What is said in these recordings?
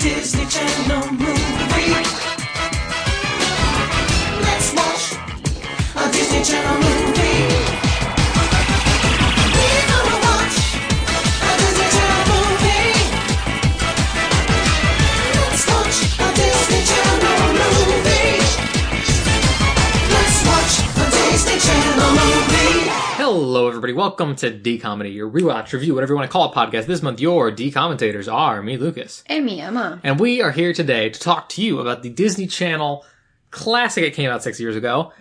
Disney Channel movie. Everybody. Welcome to D Comedy, your rewatch review, whatever you want to call it podcast. This month, your D commentators are me, Lucas, And me, Emma. and we are here today to talk to you about the Disney Channel classic. It came out six years ago.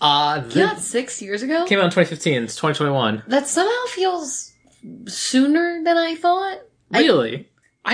Uh, the- Not six years ago? came out in 2015. It's 2021. that somehow feels sooner than I thought. Really? I,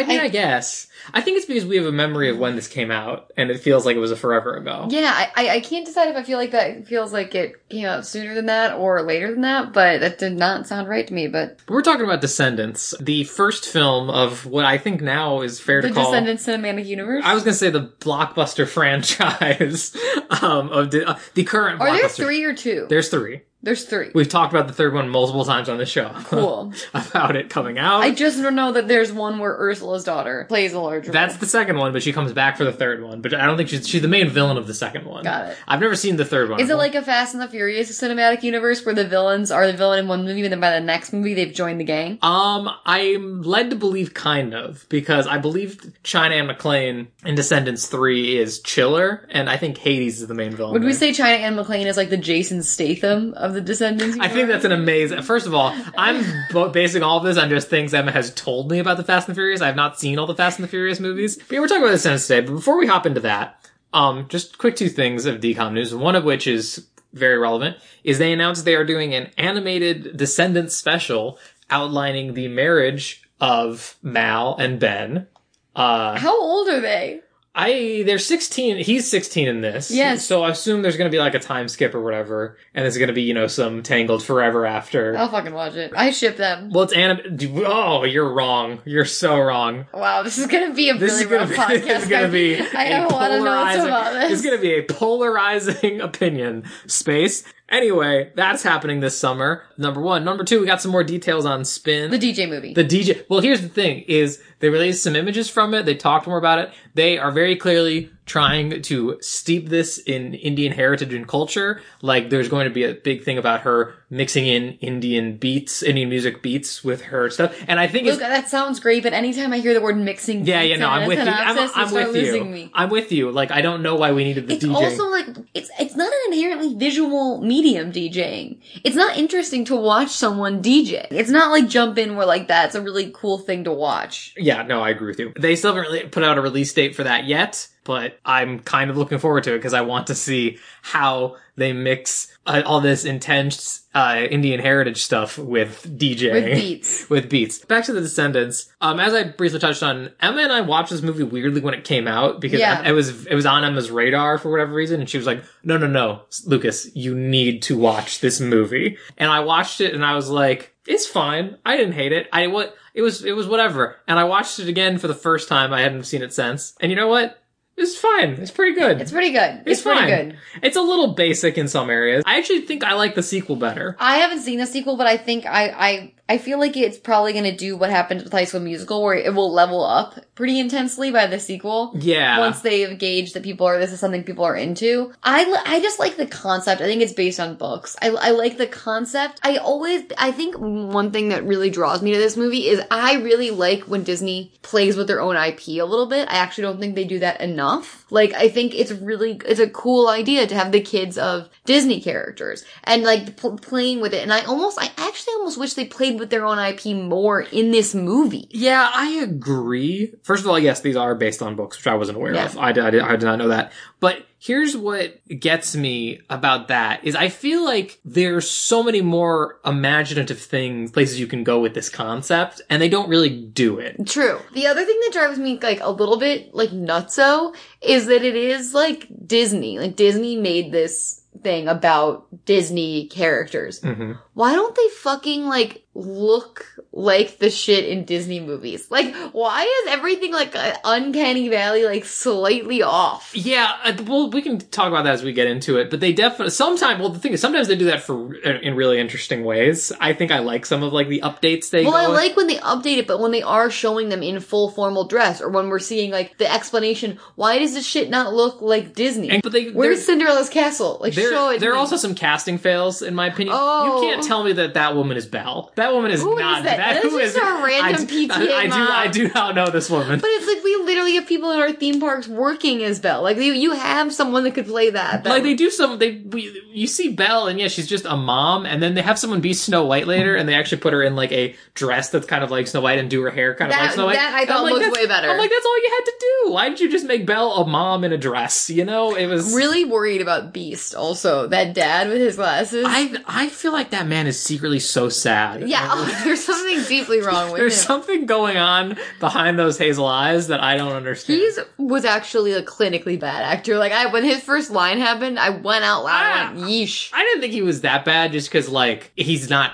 mean, I- I, guess. I think it's because we have a memory of when this came out, and it feels like it was a forever ago. Yeah, I, I, I can't decide if I feel like that feels like it came out sooner than that or later than that, but that did not sound right to me. But we're talking about Descendants, the first film of what I think now is fair the to call. Descendants Cinematic Universe? I was gonna say the blockbuster franchise um, of the, uh, the current. Are there three or two? There's three. There's three. We've talked about the third one multiple times on the show. Cool. about it coming out. I just don't know that there's one where Ursula's daughter plays a large role. That's the second one, but she comes back for the third one. But I don't think she's she's the main villain of the second one. Got it. I've never seen the third one. Is it like a Fast and the Furious cinematic universe where the villains are the villain in one movie and then by the next movie they've joined the gang? Um, I'm led to believe kind of because I believe China Anne McClain in Descendants three is Chiller, and I think Hades is the main villain. Would we say China Anne McClain is like the Jason Statham of the Descendants? I think that's an amazing. First of all, I'm basing all of this on just things Emma has told me about the Fast and the Furious. I have not seen all the Fast and the Furious movies. But yeah, we're talking about Descendants today. But before we hop into that, um, just quick two things of DCOM news. One of which is very relevant is they announced they are doing an animated Descendants special outlining the marriage of Mal and Ben. Uh, How old are they? I they're 16. He's 16 in this. Yes. So I assume there's going to be like a time skip or whatever, and there's going to be you know some tangled forever after. I'll fucking watch it. I ship them. Well, it's anime. Oh, you're wrong. You're so wrong. Wow, this is gonna be a This really rough be. podcast. This is gonna be. I a lot of notes polarizing- about this. It's gonna be a polarizing opinion space. Anyway, that's happening this summer. Number one. Number two. We got some more details on Spin. the DJ movie. The DJ. Well, here's the thing: is they released some images from it. They talked more about it. They are very clearly trying to steep this in Indian heritage and culture. Like, there's going to be a big thing about her mixing in Indian beats, Indian music beats with her stuff. And I think Look, it's that sounds great, but anytime I hear the word mixing, yeah, yeah. No, uh, I'm with you. I'm, I'm with you. Me. I'm with you. Like, I don't know why we needed the It's DJ. also like it's it's not an inherently visual medium DJing. It's not interesting to watch someone DJ. It's not like jump in where like that's a really cool thing to watch. Yeah, no, I agree with you. They still haven't really put out a release date for that yet, but I'm kind of looking forward to it because I want to see how they mix uh, all this intense uh, Indian heritage stuff with DJing. With beats. with beats. Back to the Descendants. Um, as I briefly touched on, Emma and I watched this movie weirdly when it came out because Yeah. it was it was on Emma's radar for whatever reason, and she was like, "No, no, no, Lucas, you need to watch this movie." And I watched it, and I was like, "It's fine. I didn't hate it. I what it was it was whatever." And I watched it again for the first time. I hadn't seen it since, and you know what? It's fine. It's pretty good. It's pretty good. It's, It's pretty fine. good. It's a little basic in some areas. I actually think I like the sequel better. I haven't seen the sequel, but I think I I I feel like it's probably going to do what happened with High School Musical, where it will level up pretty intensely by the sequel. Yeah. Once they've gauged that people are this is something people are into, I I just like the concept. I think it's based on books. I I like the concept. I always I think one thing that really draws me to this movie is I really like when Disney plays with their own IP a little bit. I actually don't think they do that enough. Like I think it's really it's a cool idea to have the kids of Disney characters and like pl- playing with it. And I almost I actually almost wish they played with their own IP more in this movie. Yeah, I agree. First of all, yes, these are based on books, which I wasn't aware Yeah. of. I did, I, did, I did not know that. But here's what gets me about that is I feel like there's so many more imaginative things, places you can go with this concept, and they don't really do it. True. The other thing that drives me like a little bit like nutso is that it is like Disney. Like Disney made this thing about Disney characters. hmm Why don't they fucking like look like the shit in Disney movies. Like, why is everything like uh, Uncanny Valley like slightly off? Yeah, uh, well, we can talk about that as we get into it. But they definitely sometimes. Well, the thing is, sometimes they do that for in really interesting ways. I think I like some of like the updates they. Well, I with. like when they update it, but when they are showing them in full formal dress, or when we're seeing like the explanation, why does this shit not look like Disney? And- but they- Where's Cinderella's castle? Like, There, show it. there are me. also some casting fails, in my opinion. Oh. You can't tell me that that woman is Belle. That woman is Who is not. that? That's who just is- a random I, PTA I, I do. mom. I do not know this woman. But it's like we literally have people in our theme parks working as Belle. Like you, you have someone that could play that. that like they do some. They we, you see Belle, and yeah, she's just a mom, and then they have someone be Snow White later, and they actually put her in like a dress that's kind of like Snow White and do her hair kind of like Snow White. that I thought like, looked way better. I'm like, that's all you had to do. Why didn't you just make Belle a mom in a dress? You know, it was really worried about Beast. Also, that dad with his glasses. I I feel like that man is secretly so sad. Yeah, oh, there's something deeply wrong with him. There's him. something going on behind those hazel eyes that I don't understand. He's was actually a clinically bad actor. Like I, when his first line happened, I went out loud. I went, ah. Yeesh. I didn't think he was that bad just because, like, he's not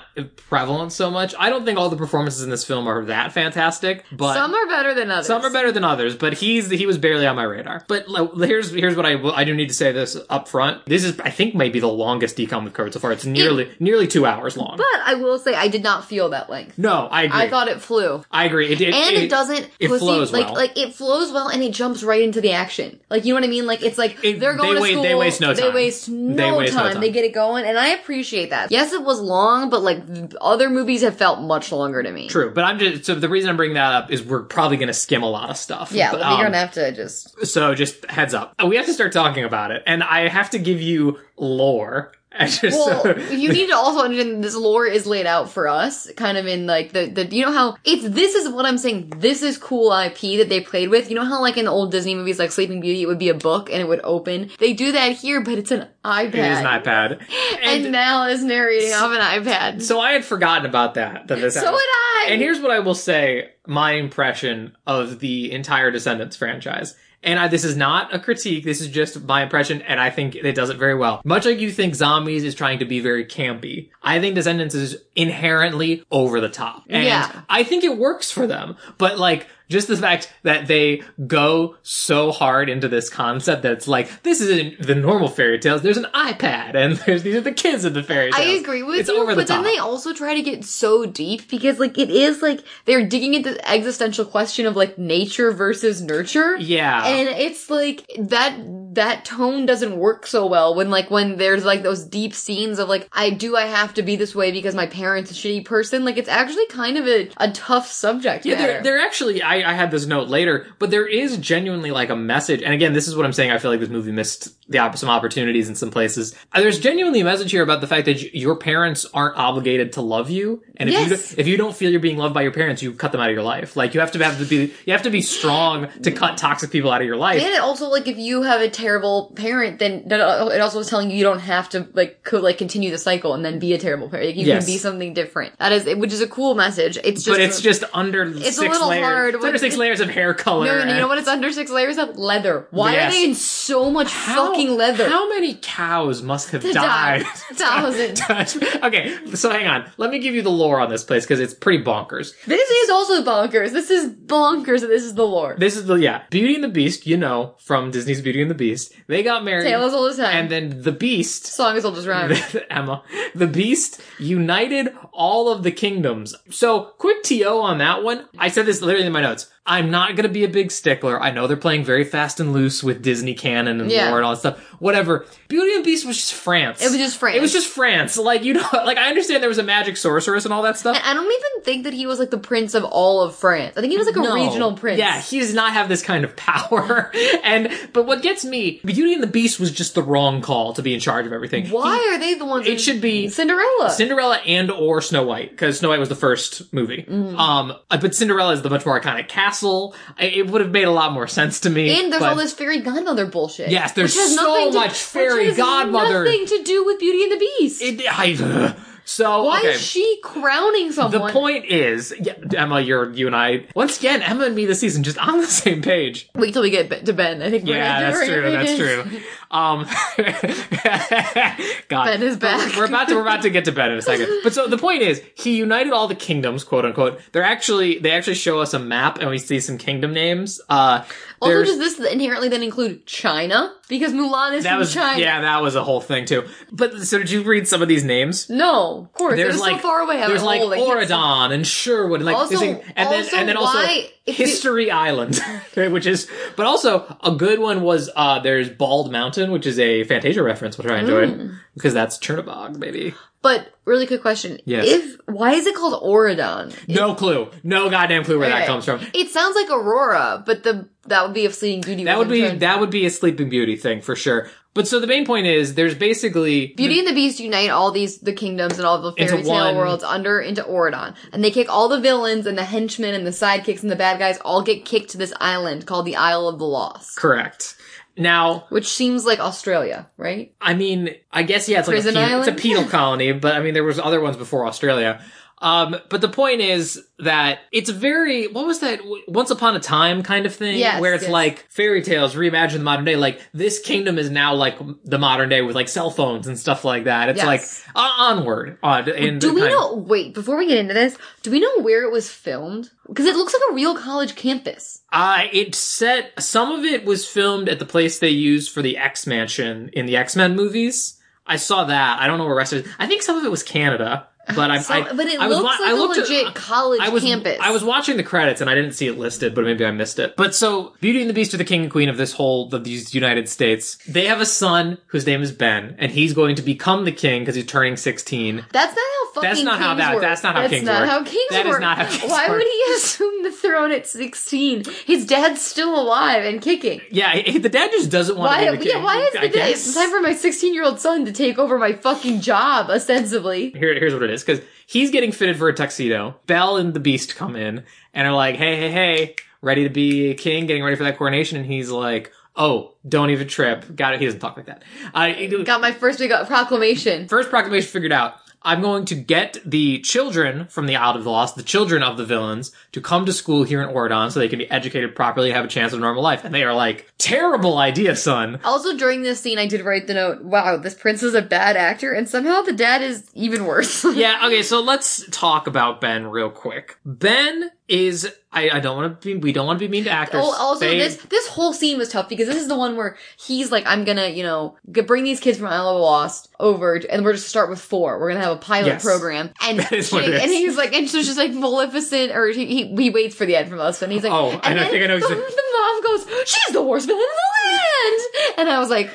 prevalent so much. I don't think all the performances in this film are that fantastic, but Some are better than others. some are better than others. But he's he was barely on my radar. But like, here's here's what I I do need to say this up front. This is I think maybe the longest DCOM we've covered so far. It's nearly nearly two hours long. But I will say, I did not feel that length. no, I agree. I thought it flew. I agree. It, it, and it, doesn't It flows like well. like it flows well and it jumps right into the action like you know what i mean like it's like It- they're going they to wait- school they waste no they time. waste no, They waste no time. time. they get it going and i appreciate that yes it was long but like other movies have felt much longer to me True, but I'm just so the reason I'm bringing that up is we're probably going to skim a lot of stuff. yeah But, well, um, you're gonna have to just So just heads up, we have to start talking about it, and I have to give you lore. Well you need to also understand this lore is laid out for us kind of in like the, the you know how it's this is what i'm saying this is cool ip that they played with you know how like in the old disney movies like sleeping beauty it would be a book and it would open they do that here but it's an ipad it is an iPad, and, and, Mal is narrating off an iPad. so I had forgotten about that. That this So happened. would I. And here's what I will say: my impression of the entire Descendants franchise. And I, this is not a critique. This is just my impression, and I think it does it very well. Much like you think Zombies is trying to be very campy, I think Descendants is inherently over the top. And Yeah. I think it works for them. But like, just the fact that they go so hard into this concept that it's like, this isn't the normal fairy tales. There's an iPad, and there's these are the kids in the fairy tales. I agree with it's you, over the but then they also try to get so deep because, like, it is like they're digging into the existential question of like nature versus nurture. yeah. And it's like that that tone doesn't work so well when like when there's like those deep scenes of like I do I have to be this way because my parents a shitty person. Like it's actually kind of a, a tough subject Yeah, matter. there, there actually, I, I had this note later, but there is genuinely like a message. And again, this is what I'm saying. I feel like this movie missed the some opportunities in some places. Uh, There's genuinely a message here about the fact that your parents aren't obligated to love you, and if you Yes. do, if you don't feel you're being loved by your parents, you cut them out of your life. Like you have to have to be you have to be strong to cut toxic people out of your life. And it also like if you have a terrible parent, then uh, it also is telling you you don't have to like co- like continue the cycle and then be a terrible parent. Like, you Yes. can be something different. That is, which is a cool message. It's just, but it's just under It's a six little layers. hard It's under six layers of hair color. no, no, you know what? It's under six layers of leather. Why Yes. are they in so much How- fucking leather? How many cows must have died? die. Thousands. okay, so hang on. Let me give you the lore on this place because it's pretty bonkers. This is also bonkers. This is bonkers. and This is the lore. This is the yeah, Beauty and the Beast. You know from Disney's Beauty and the Beast. They got married, Tale as old as time. and then the Beast. Song is old as rhyme. Emma, the Beast united all of the kingdoms. So, quick TO on that one. I said this literally in my notes nuts I'm not gonna be a big stickler. I know they're playing very fast and loose with Disney canon and Yeah. lore and all that stuff. Whatever. Beauty and the Beast was just France. It was just France. It was just France. Like you know, like I understand there was a magic sorceress and all that stuff. And I don't even think that he was like the prince of all of France. I think he was like a No. regional prince. Yeah, he does not have this kind of power. and but what gets me, Beauty and the Beast was just the wrong call to be in charge of everything. Why He- are they the ones? it should be Cinderella. Cinderella and or Snow White because Snow White was the first movie. Mm-hmm. Um, uh, but Cinderella is the much more iconic castle. I- It would have made a lot more sense to me. and there's but- all this fairy godmother bullshit. Yes, there's so nothing to- much which fairy has godmother. Nothing to do with Beauty and the Beast. It, I, so Why okay. is she crowning someone? the point is, yeah, Emma, you're you and I once again, Emma and me this season just on the same page. Wait till we get to Ben. I think we're Yeah, that's true. That's true. Um, God, Ben is back. We're about to we're about to get to Ben in a second. But so the point is, he united all the kingdoms, quote unquote. They're actually they actually show us a map, and we see some kingdom names. Uh, Also, does this inherently then include China? Because Mulan is that from was China. yeah, that was a whole thing too. But so did you read some of these names? No, of course. There's like so far away. There's like old. I can't Auradon and Sherwood and like Also- thing, and then also and then also why- if History Island, which is but also a good one was uh there's Bald Mountain, which is a Fantasia reference, which I enjoyed Mm. because that's Chernobog, baby. But really quick question. Yes. If why is it called Auradon? No clue, no goddamn clue where that comes from. It sounds like Aurora, but the that would be a Sleeping Beauty. That would be that would be a Sleeping Beauty thing for sure. But so the main point is there's basically Beauty and the Beast unite all these the kingdoms and all the fairy tale one- worlds under into Auradon, and they kick all the villains and the henchmen and the sidekicks and the bad guys all get kicked to this island called the Isle of the Lost, correct. Now, which seems like Australia, right? I mean, I guess yeah, it's like a it's a penal colony, but I mean there was other ones before Australia. Um, but the point is that it's very what was that once upon a time kind of thing Yes, where it's yes. like fairy tales reimagined the modern day. Like this kingdom is now like the modern day with like cell phones and stuff like that. It's Yes. like uh, onward. Uh, in Do we know? Wait, before we get into this, do we know where it was filmed? Because it looks like a real college campus. Uh, it set some of it was filmed at the place they used for the X Mansion in the X Men movies. I saw that. I don't know where rest of it. I think some of it was Canada, but I. So- I but it I was looks wa- like I a looked at- legit college I was campus. I was watching the credits and I didn't see it listed, but maybe I missed it. But so Beauty and the Beast are the king and queen of this whole of these United States. They have a son whose name is Ben, and he's going to become the king because he's turning sixteen. That's not how fucking That's not how that- work. that's not how that's kings not work. How kings That is work. not how kings Why work. would he assume the throne at sixteen? His dad's still alive and kicking. Yeah, he- the dad just doesn't want Why? to be the king. Yeah, why is the dad? It's time for my sixteen-year-old son to take over my fucking job, ostensibly. Here, here's what it is because he's getting fitted for a tuxedo. Belle and the Beast come in and are like, "Hey, hey, hey, ready to be a king? Getting ready for that coronation?" And he's like, "Oh, don't even trip. Got it." He doesn't talk like that. I Got my first big proclamation. first proclamation figured out. I'm going to get the children from the Isle of the Lost, the children of the villains, to come to school here in Auradon so they can be educated properly and have a chance of normal life. And they are like, terrible idea, son. Also, during this scene, I did write the note, wow, this prince is a bad actor, and somehow the dad is even worse. yeah, okay, so let's talk about Ben real quick. Ben is I, I don't want to be we don't want to be mean to actors. Oh, also, They- this this whole scene was tough because this is the one where he's like, "I'm gonna, you know, bring these kids from Isle of Lost over, and we're just start with four. We're gonna have a pilot Yes. program." And That is what it and he's like, and so just like Maleficent, or he, he he waits for the end from us, and he's like, Oh, and and I think I know the, the mom goes, "She's the worst villain in the land," and I was like,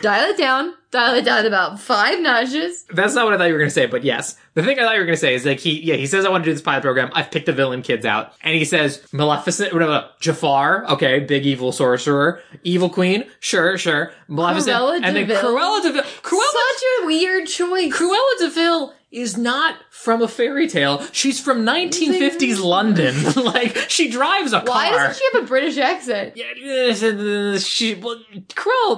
"Dial it down, dial it down about five notches." That's not what I thought you were going to say, but yes. The thing I thought you were going to say is like he, yeah, he says I want to do this pilot program. I've picked the villain kids out, and he says Maleficent, whatever, Jafar, okay, big evil sorcerer, evil queen, sure, sure, Maleficent, Cruella and then de Vil. Cruella de Vil. Cruella, Such a weird choice. Cruella de Vil is not from a fairy tale. She's from 1950s London. like she drives a car. Why car. doesn't she have a British accent? Yeah, she well,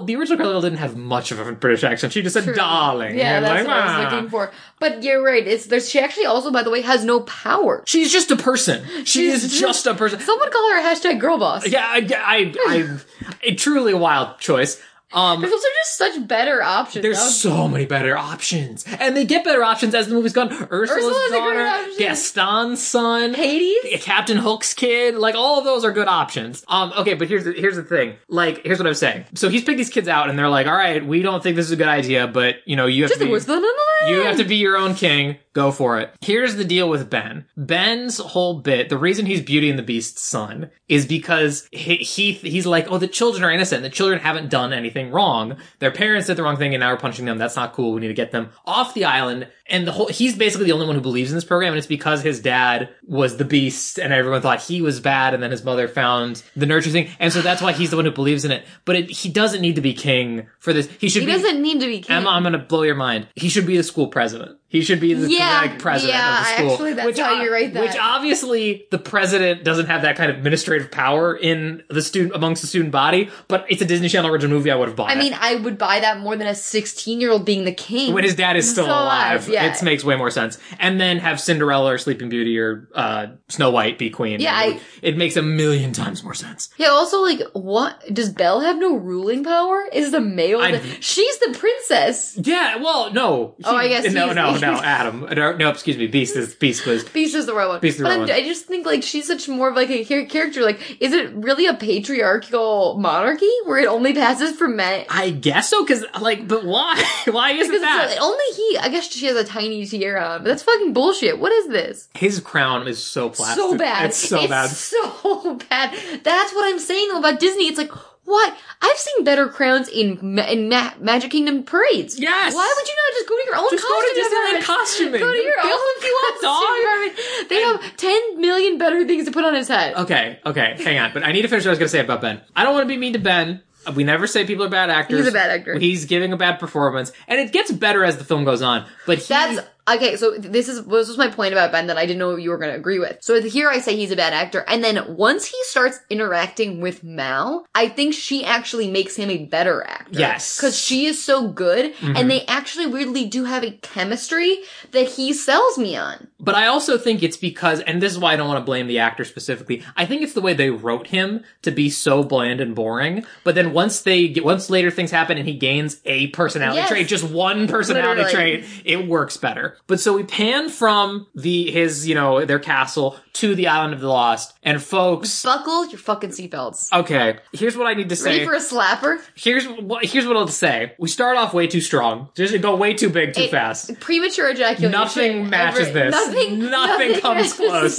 the original Cruella didn't have much of a British accent. She just said True. darling. Yeah, and that's like, what I "Ah." was looking for. But you're right. It's there's she actually also, by the way, has no power. She's just a person. She She's is just- just a person. Someone call her hashtag girl boss. Yeah, I, I, I, a truly a wild choice. Um, Those are just such better options. there's so many better options, and they get better options as the movie's gone. Ursula's Ursula's daughter. Gaston's son, Hades. Captain Hook's kid, like all of those are good options. Um, okay, but here's the, here's the thing. Like, here's what I'm saying. So he's picked these kids out, and they're like, "All right, we don't think this is a good idea, but you know, you have Just to be, the you have to be your own king. Go for it. Here's the deal with Ben. Ben's whole bit, the reason he's Beauty and the Beast's son is because he, he he's like, oh, the children are innocent. The children haven't done anything wrong. Their parents did the wrong thing, and now we're punishing them. That's not cool. We need to get them off the island. And the whole he's basically the only one who believes in this program, and it's because his dad was the Beast, and everyone thought he was bad, and then his mother found the nurture thing, and so that's why he's the one who believes in it. But it, he doesn't need to be king for this. He should. Be He be, doesn't need to be king. Emma, I'm gonna blow your mind. He should be the school president. He should be the Yeah, president yeah, of the school. actually, that's how you write that. Which obviously the president doesn't have that kind of administrative power in the student amongst the student body. But it's a Disney Channel original movie. I would have bought I it. mean, I would buy that more than a 16 year old being the king. when his dad is still Still alive. alive, Yeah. it makes way more sense. And then have Cinderella or Sleeping Beauty or uh, Snow White be queen. Yeah, I- it makes a million times more sense. Yeah, also, like, what? Does Belle have no ruling power? Is the male. I- she's the princess. Yeah, well, no. Oh, I guess no, he's- no, no. Adam, no, no, excuse me. Beast is Beast, please. Beast is the right one. Beast is the right one. I just think, like, she's such more of, like, a character. Like, is it really a patriarchal monarchy where it only passes from men? I guess so, because like, but why? why isn't Because that? only he, I guess she has a tiny tiara but that's fucking bullshit. What is this? His crown is so plastic. So bad. It's so bad. so bad. That's what I'm saying though about Disney. It's like, what? I've seen better crowns in in ma- Magic Kingdom parades. Yes. Why would you not just go to your own Just go to costume Disneyland costuming. Go to your Go own to the dog. costume department. They have 10 million better things to put on his head. Okay, okay, hang on. But I need to finish what I was going to say about Ben. I don't want to be mean to Ben. We never say people are bad actors. He's a bad actor. He's giving a bad performance, and it gets better as the film goes on. But he, That's okay. So this is this was my point about Ben that I didn't know you were going to agree with. So here I say he's a bad actor, and then once he starts interacting with Mal, I think she actually makes him a better actor. Yes. because she is so good, and mm-hmm. they actually weirdly do have a chemistry that he sells me on. But I also think it's because, and this is why I don't want to blame the actor specifically. I think it's the way they wrote him to be so bland and boring. But then once they get, once later things happen and he gains a personality Yes. trait, just one personality Literally. trait, it works better. But so we pan from the his, you know, their castle to the island of the lost, and folks. Buckle your fucking seatbelts. Okay, here's what I need to say. Ready for a slapper? here's what here's what I'll say. We start off way too strong. Just go way too big too It- fast. Premature ejaculation. Nothing matches this. Nothing. Nothing comes close.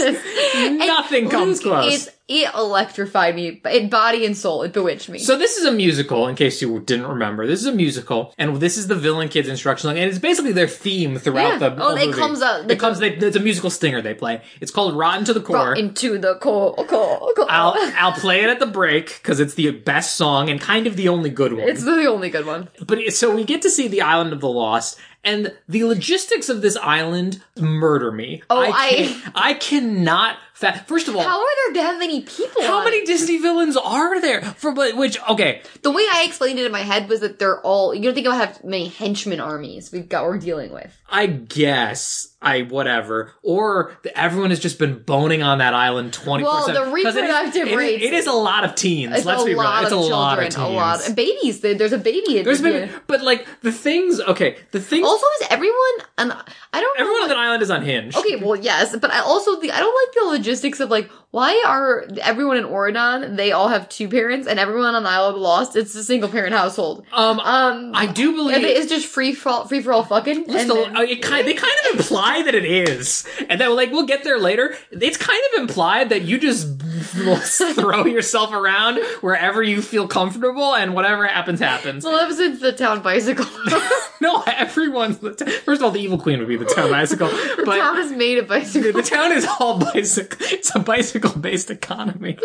Nothing comes close. It, it electrified me, in body and soul. It bewitched me. So this is a musical, in case you didn't remember. This is a musical, and this is the villain kids instruction song, and it's basically their theme throughout Yeah. the Oh, it movie. comes out- It comes. They, it's a musical stinger they play. It's called "Rotten to the Core." Into the core, core, core. I'll I'll play it at the break because it's the best song and kind of the only good one. It's the only good one. But so we get to see the island of the lost, and the logistics of this island murder me. Oh, I I- I cannot. Fa- First of all, How are there that many people? how many it? Disney villains are there? For but which okay, The way I explained it in my head was that they're all. You don't think about how many henchmen armies we've got. We're dealing with. I guess I whatever, or the, everyone has just been boning on that island twenty Well, the reproductive rates- It is a lot of teens. It's let's be real. It's of a children. lot of teens. A lot and babies. There's a baby. At There's the been, but like the things. Okay, the things. Also, is everyone? And I don't. know everyone on that island is unhinged. Okay, well, yes, but I also the I don't like the logistics of like why are everyone in Auradon they all have two parents and everyone on the island Lost it's a single parent household. Um, Um, I do believe it is just free for all, free for all fucking. And then- uh, it kind, they kind of imply that it is, and then like we'll get there later. It's kind of implied that you just throw yourself around wherever you feel comfortable, and whatever happens happens. well, that was in the town bicycle. No, everyone's the t- first of all, the evil queen would be the town bicycle, the but town is made of bicycles. the town is all bicycle. It's a bicycle based economy.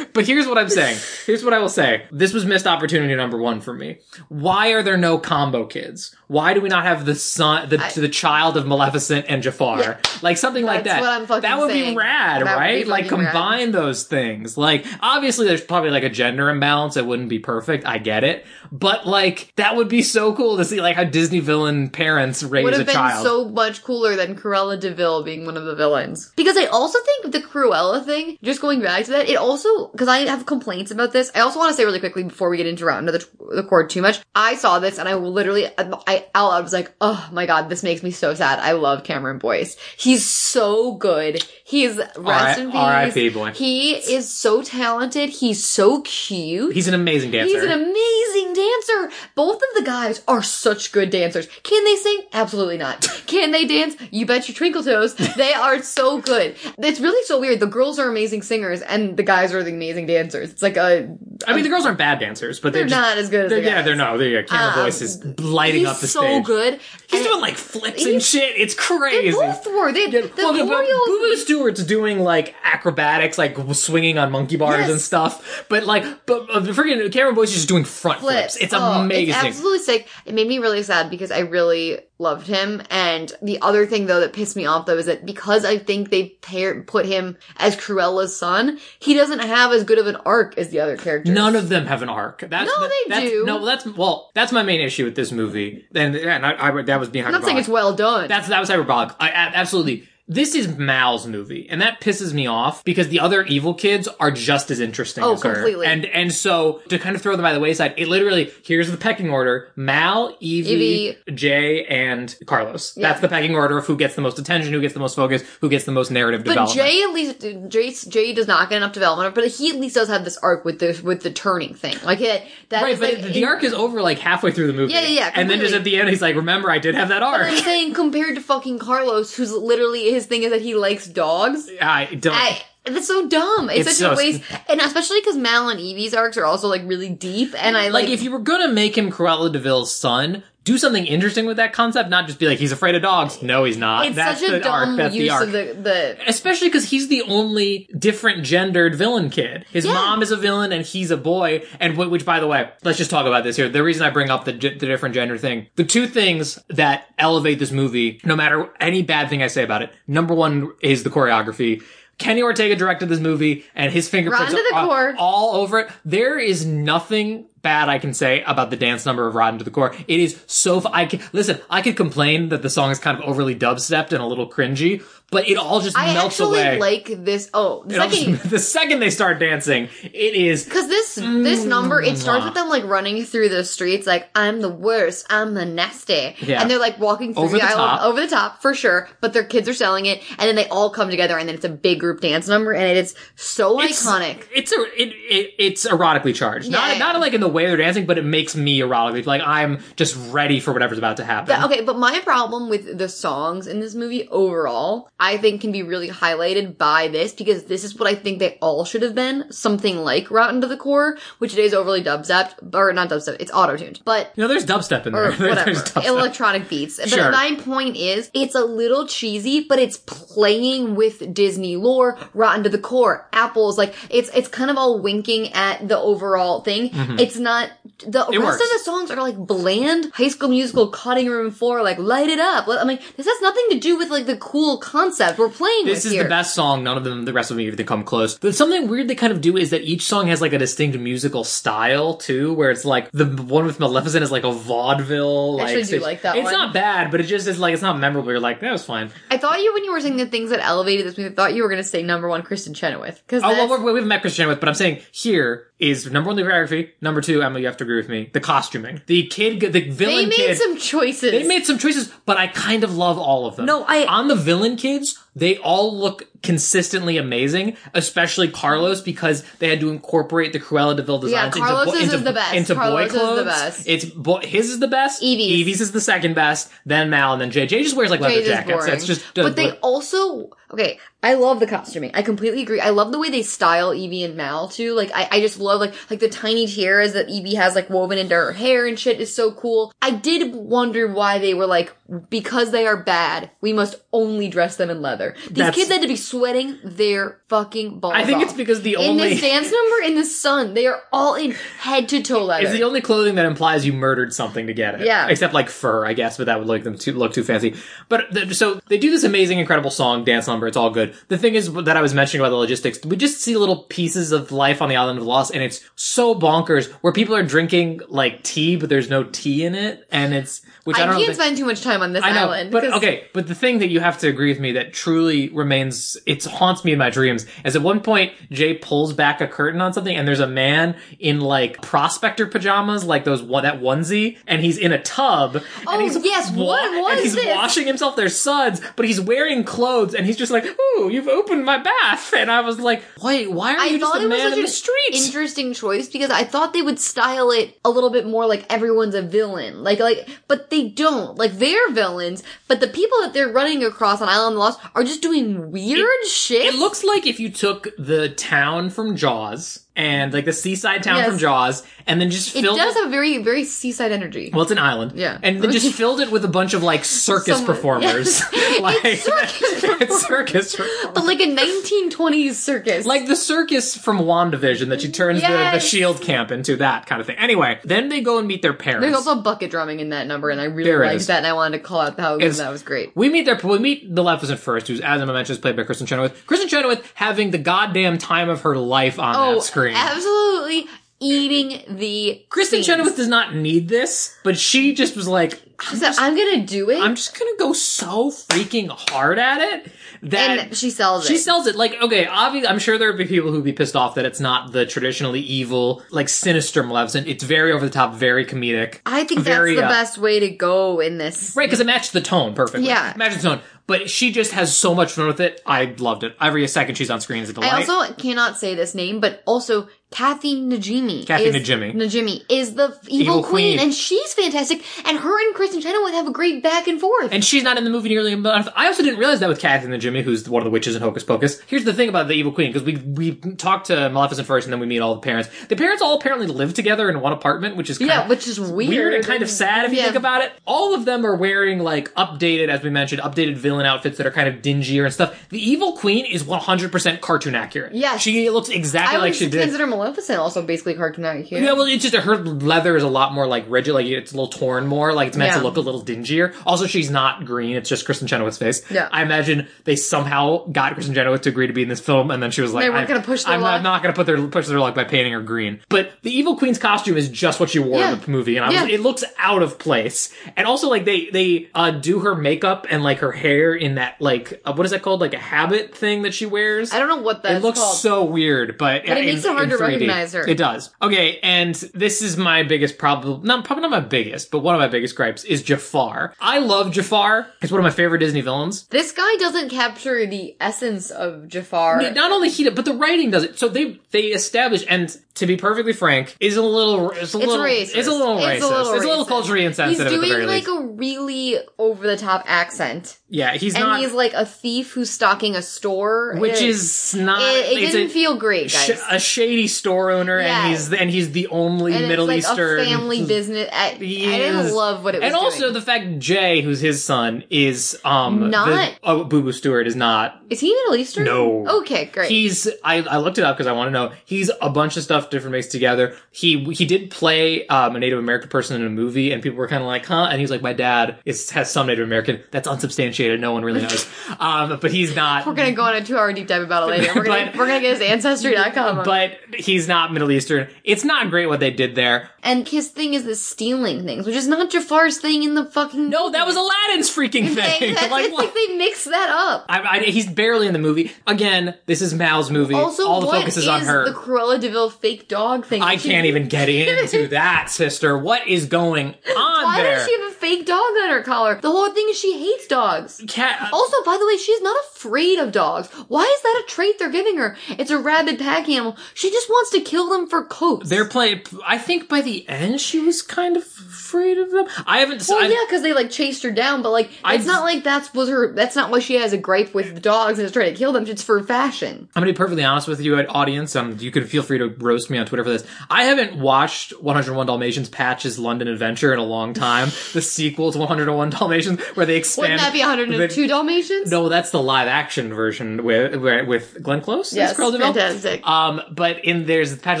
But here's what I'm saying. Here's what I will say. This was missed opportunity number one for me. Why are there no combo kids? Why do we not have the son, the, I- the child of Maleficent and Jafar? Yeah. Like something like That's that. what I'm fucking that would saying. be rad, That right? be like fucking rad. combine those things. Like obviously there's probably like a gender imbalance. It wouldn't be perfect. I get it. But like that would be so cool to see like how Disney villain parents raise would a have been child. so much cooler than Cruella de Vil being one of the villains. Because I also think the Cruella thing, just going back to that, it also, because I have complaints about this, I also want to say really quickly before we get into round of the, the cord too much, I saw this and I literally, I out loud was like, oh my god, this makes me so sad. I love Cameron Boyce. He's so good. He's rest in peace. R.I.P. boy. He is so talented. He's so cute. He's an amazing dancer. He's an amazing dancer. Both of the guys are such good dancers. Can they sing? Absolutely not. Can they dance? You bet your twinkle toes. They are so good. It's really so weird. The girls are amazing singers and the guys are the amazing dancers. It's like a. I mean, the girls aren't bad dancers, but they're, They're just, not as good as they're- the yeah, they're no, they're yeah, Cameron Um, Boyce is lighting up the so stage. good. He's And doing like flips and shit. It's crazy. They both were. They, Yeah, the well, the, choreo. Boo Stewart's doing like acrobatics, like swinging on monkey bars Yes. and stuff. But like, but uh, freaking Cameron Boyce is just doing front flips. It's Oh, amazing. It's absolutely sick. It made me really sad because I really loved him. And the other thing though that pissed me off though is that because I think they pair, put him as Cruella's son, he doesn't have as good of an arc as the other characters. None of them have an arc. That's, No, that- they that's, do. No, that's well, that's my main issue with this movie. And, and I, I, that was being I'm not saying it's well done. That's that was hyperbolic. I, absolutely. This is Mal's movie, and that pisses me off because the other evil kids are just as interesting Oh, as her. completely. And and so to kind of throw them by the wayside, it literally here's the pecking order: Mal, Evie, Jay, and Carlos. Yeah. That's the pecking order of who gets the most attention, who gets the most focus, who gets the most narrative But development. Jay at least Jay, Jay does not get enough development, but he at least does have this arc with the with the turning thing. Like it, that Right, but like, the in- arc is over like halfway through the movie. Yeah, yeah, yeah, And then just at the end, he's like, "Remember, I did have that arc." I'm saying compared to fucking Carlos, who's literally his thing is that he likes dogs. I don't. I, that's so dumb. It's, It's such a so- waste, and especially because Mal and Evie's arcs are also like really deep. And I like, like if you were gonna make him Cruella de Vil's son, do something interesting with that concept. Not just be like he's afraid of dogs. No, he's not. it's That's such a the arc. dumb the use arc. of the the. Especially because he's the only different gendered villain kid. His Yeah. mom is a villain and he's a boy. And wh- which, by the way, let's just talk about this here. The reason I bring up the, the different gender thing, the two things that elevate this movie, no matter any bad thing I say about it, number one is the choreography. Kenny Ortega directed this movie, and his fingerprints are all over it. There is nothing bad I can say about the dance number of Rotten to the Core. It is so. F- I can listen. I could complain that the song is kind of overly dubstepped and a little cringy, but it all just I melts actually away. like this. Oh, the second just- the second they start dancing, it is Because this this mm, number it starts with them like running through the streets like I'm the worst, I'm the nasty, Yeah. and they're like walking through Over the, the island over the top for sure. But their kids are selling it, and then they all come together, and then it's a big group dance number, and it is so it's, iconic. It's a it, it it's erotically charged. Yeah, not yeah. not like in the way they're dancing, but it makes me erotically like I'm just ready for whatever's about to happen. Okay, but my problem with the songs in this movie overall, I think can be really highlighted by this because this is what I think they all should have been. Something like Rotten to the Core, which it is overly dubstep, or not dubstep, it's auto-tuned. But You know, there's dubstep in there. whatever, There's dubstep. electronic beats. But Sure. my point is, it's a little cheesy, but it's playing with Disney lore, rotten to the core. Apples, like it's it's kind of all winking at the overall thing. It's not the rest Mm-hmm. works. of the songs are like bland High School Musical cutting room floor, like light it up. I'm like, this has nothing to do with like the cool concept we're playing This is here. the best song. None of them, the rest of them, even come close. But something weird they kind of do is that each song has like a distinct musical style too, where it's like the one with Maleficent is like a vaudeville. I Like, actually do it's- like that It's one. not bad, but it just is like it's not memorable. You're like that was fine. I thought you when you were saying the things that elevated this movie, I thought you were going to say number one, Kristin Chenoweth, because Oh well, we're, we haven't met Kristin Chenoweth but I'm saying here is number one the choreography. Number two, Emma, you have to agree with me. The costuming, the kid, the villain. they made kid. some choices. They made some choices, but I kind of love all of them. No, I- on the villain kids, they all look consistently amazing, especially Carlos because they had to incorporate the Cruella de Vil Yeah, designs Carlos's into, is the best. into Carlos's boy is the clothes. best. It's boy, his is the best. Evie's. Evie's is the second best. Then Mal, and then. Jay just wears like leather is jackets. boring. That's just. But they also okay. I love the costuming. I completely agree. I love the way they style Evie and Mal too. Like I, I just love like like the tiny tiaras that Evie has like woven into her hair and shit is so cool. I did wonder why they were like because they are bad, we must only dress them in leather. These That's- kids had to be sweating their fucking balls. I think it's because the in only this dance number in the sun, they are all in head to toe leather. It's the only clothing that implies you murdered something to get it. Yeah. Except like fur, I guess, but that would look them too look too fancy. But the, so they do this amazing, incredible song, dance number. It's all good. The thing is that I was mentioning about the logistics. We just see little pieces of life on the island of Lost, and it's so bonkers where people are drinking like tea, but there's no tea in it, and it's which I, I don't know. can't spend too much time on this I know, island. but 'cause- okay. But the thing that you have to agree with me that truly remains, it haunts me in my dreams, is at one point Jay pulls back a curtain on something, and there's a man in like prospector pajamas, like those one that onesie, and he's in a tub. Oh, and he's yes, what was and he's this? washing himself. There's suds, but he's wearing clothes, and he's just like, "Ooh, you've opened my bath," and I was like, "Wait, why are I you just a man such in the streets?" interesting choice because I thought they would style it a little bit more like everyone's a villain, like like, but they don't. Like they're villains, but the people that they're running across on Island of the Lost are just doing weird shit. It looks like if you took the town from Jaws and like the seaside town Yes. from Jaws, and then just filled It does have very, very seaside energy. well, it's an island. Yeah. And then just filled it with a bunch of like circus performers. Yes. like It's circus it's circus performers. but like a 1920s circus. Like the circus from WandaVision that she turns the, the shield camp into that kind of thing. Anyway, then they go and meet their parents. There's also bucket drumming in that number, and I really There liked is. that, and I wanted to call out how It's- that was great. we meet their we meet the Maleficent first, who's as Emma mentioned is played by Kristin Chenoweth. Kristin Chenoweth having the goddamn time of her life on Oh, that screen. Absolutely eating the Kristin. Chenoweth does not need this, but she just was like, She said, "I'm gonna do it," I'm just gonna go so freaking hard at it that and she sells it. She sells it like okay. Obviously, I'm sure there would be people who'd be pissed off that it's not the traditionally evil, like sinister Maleficent. It's very over the top, very comedic. I think very, that's the uh, best way to go in this. Right, because it matched the tone perfectly. Yeah. it matched the tone. But she just has so much fun with it. I loved it. Every second she's on screen is a delight. I also cannot say this name, but also Kathy Najimy. Kathy is, Najimy. Najimy is the evil, Evil queen, queen. and she's fantastic. And her and Kristin Chenoweth have a great back and forth. and she's not in the movie nearly enough. I also didn't realize that with Kathy Najimy, who's one of the witches in Hocus Pocus. Here's the thing about the Evil Queen, because we we talked to Maleficent first, and then we meet all the parents. The parents all apparently live together in one apartment, which is kind yeah, of, which is weird. weird and kind of sad if you think about it. All of them are wearing like updated, as we mentioned, updated villain outfits that are kind of dingier and stuff. The Evil Queen is 100% cartoon accurate. Yeah, she looks exactly I like she did. consider Maleficent also basically cartoon accurate. Yeah, well, it's just her leather is a lot more like rigid, like it's a little torn more, like it's meant Yeah. To look a little dingier. Also, she's not green; it's just Kristin Chenoweth's face. Yeah. I imagine they somehow got Kristin Chenoweth to agree to be in this film, and then she was like, They weren't I'm- gonna push their I'm luck. not, not going to put their push their luck by painting her green." But the Evil Queen's costume is just what she wore Yeah. in the movie, and I was, it looks out of place. And also, like they they uh, do her makeup and like her hair in that like uh, what is that called, like a habit thing that she wears. I don't know what that's It looks called. so weird, but, But it in- makes it hard to 3D. recognize her. It does. Okay, and this is my biggest problem. Not probably not my biggest, but one of my biggest gripes is Jafar. I love Jafar. He's one of my favorite Disney villains. this guy doesn't capture the essence of Jafar. Not only he, but the writing does it. So they they establish, and to be perfectly frank, is a little, it's a It's little, racist. it's a little racist. It's a little, culturally He's insensitive at the very doing like least. a really over the top accent, yeah, he's and not, he's like a thief who's stalking a store, which It- is not. It, it didn't a, feel great, sh- a shady store owner, Yeah. and he's and he's the only and Middle it's like Eastern a family business. I, I didn't love what it was and also doing. the fact Jay, who's his son, is um Not- the, oh Boo Boo Stewart is not. Is he Middle Eastern? No. Okay, great. He's I, I looked it up because I want to know. He's a bunch of stuff different mixed together. He he did play um, a Native American person in a movie, and people were kind of like, "Huh?" And he's like, "My dad is has some Native American. That's unsubstantiated. No one really knows." um, but he's not. we're gonna go on a two hour deep dive about it later. We're gonna But- we're gonna get his ancestry.com. But he's not Middle Eastern. It's not great what they did there. and his thing is the stealing things, which is not Jafar's thing in the fucking No, that was Aladdin's freaking thing. Like, it's like they mixed that up. I, I, he's barely in the movie. Again, this is Mal's movie. Also, All the what focus is is on her. the Cruella de Vil fake dog thing? I can't even get into that, sister. What is going on Why there? does she have a fake dog on her collar? The whole thing is she hates dogs. Cat, Also, by the way, she's not afraid of dogs. Why is that a trait they're giving her? It's a rabid pack animal. She just wants to kill them for coats. they're playing. I think by the end she was kind of afraid of them. I haven't. well, I, yeah, because they like chased her down, but like I- it's not like that's was her. That's not why she has a gripe with the dogs and is trying to kill them. It's for fashion. I'm gonna be perfectly honest with you, audience. Um, you could feel free to roast me on Twitter for this. I haven't watched 101 Dalmatians Patch's London Adventure in a long time. the sequel to 101 Dalmatians, where they expand. Wouldn't that be 102 the- Dalmatians? No, that's the live action version with where- with Glenn Close. Yes, fantastic. Um, but in there's Patch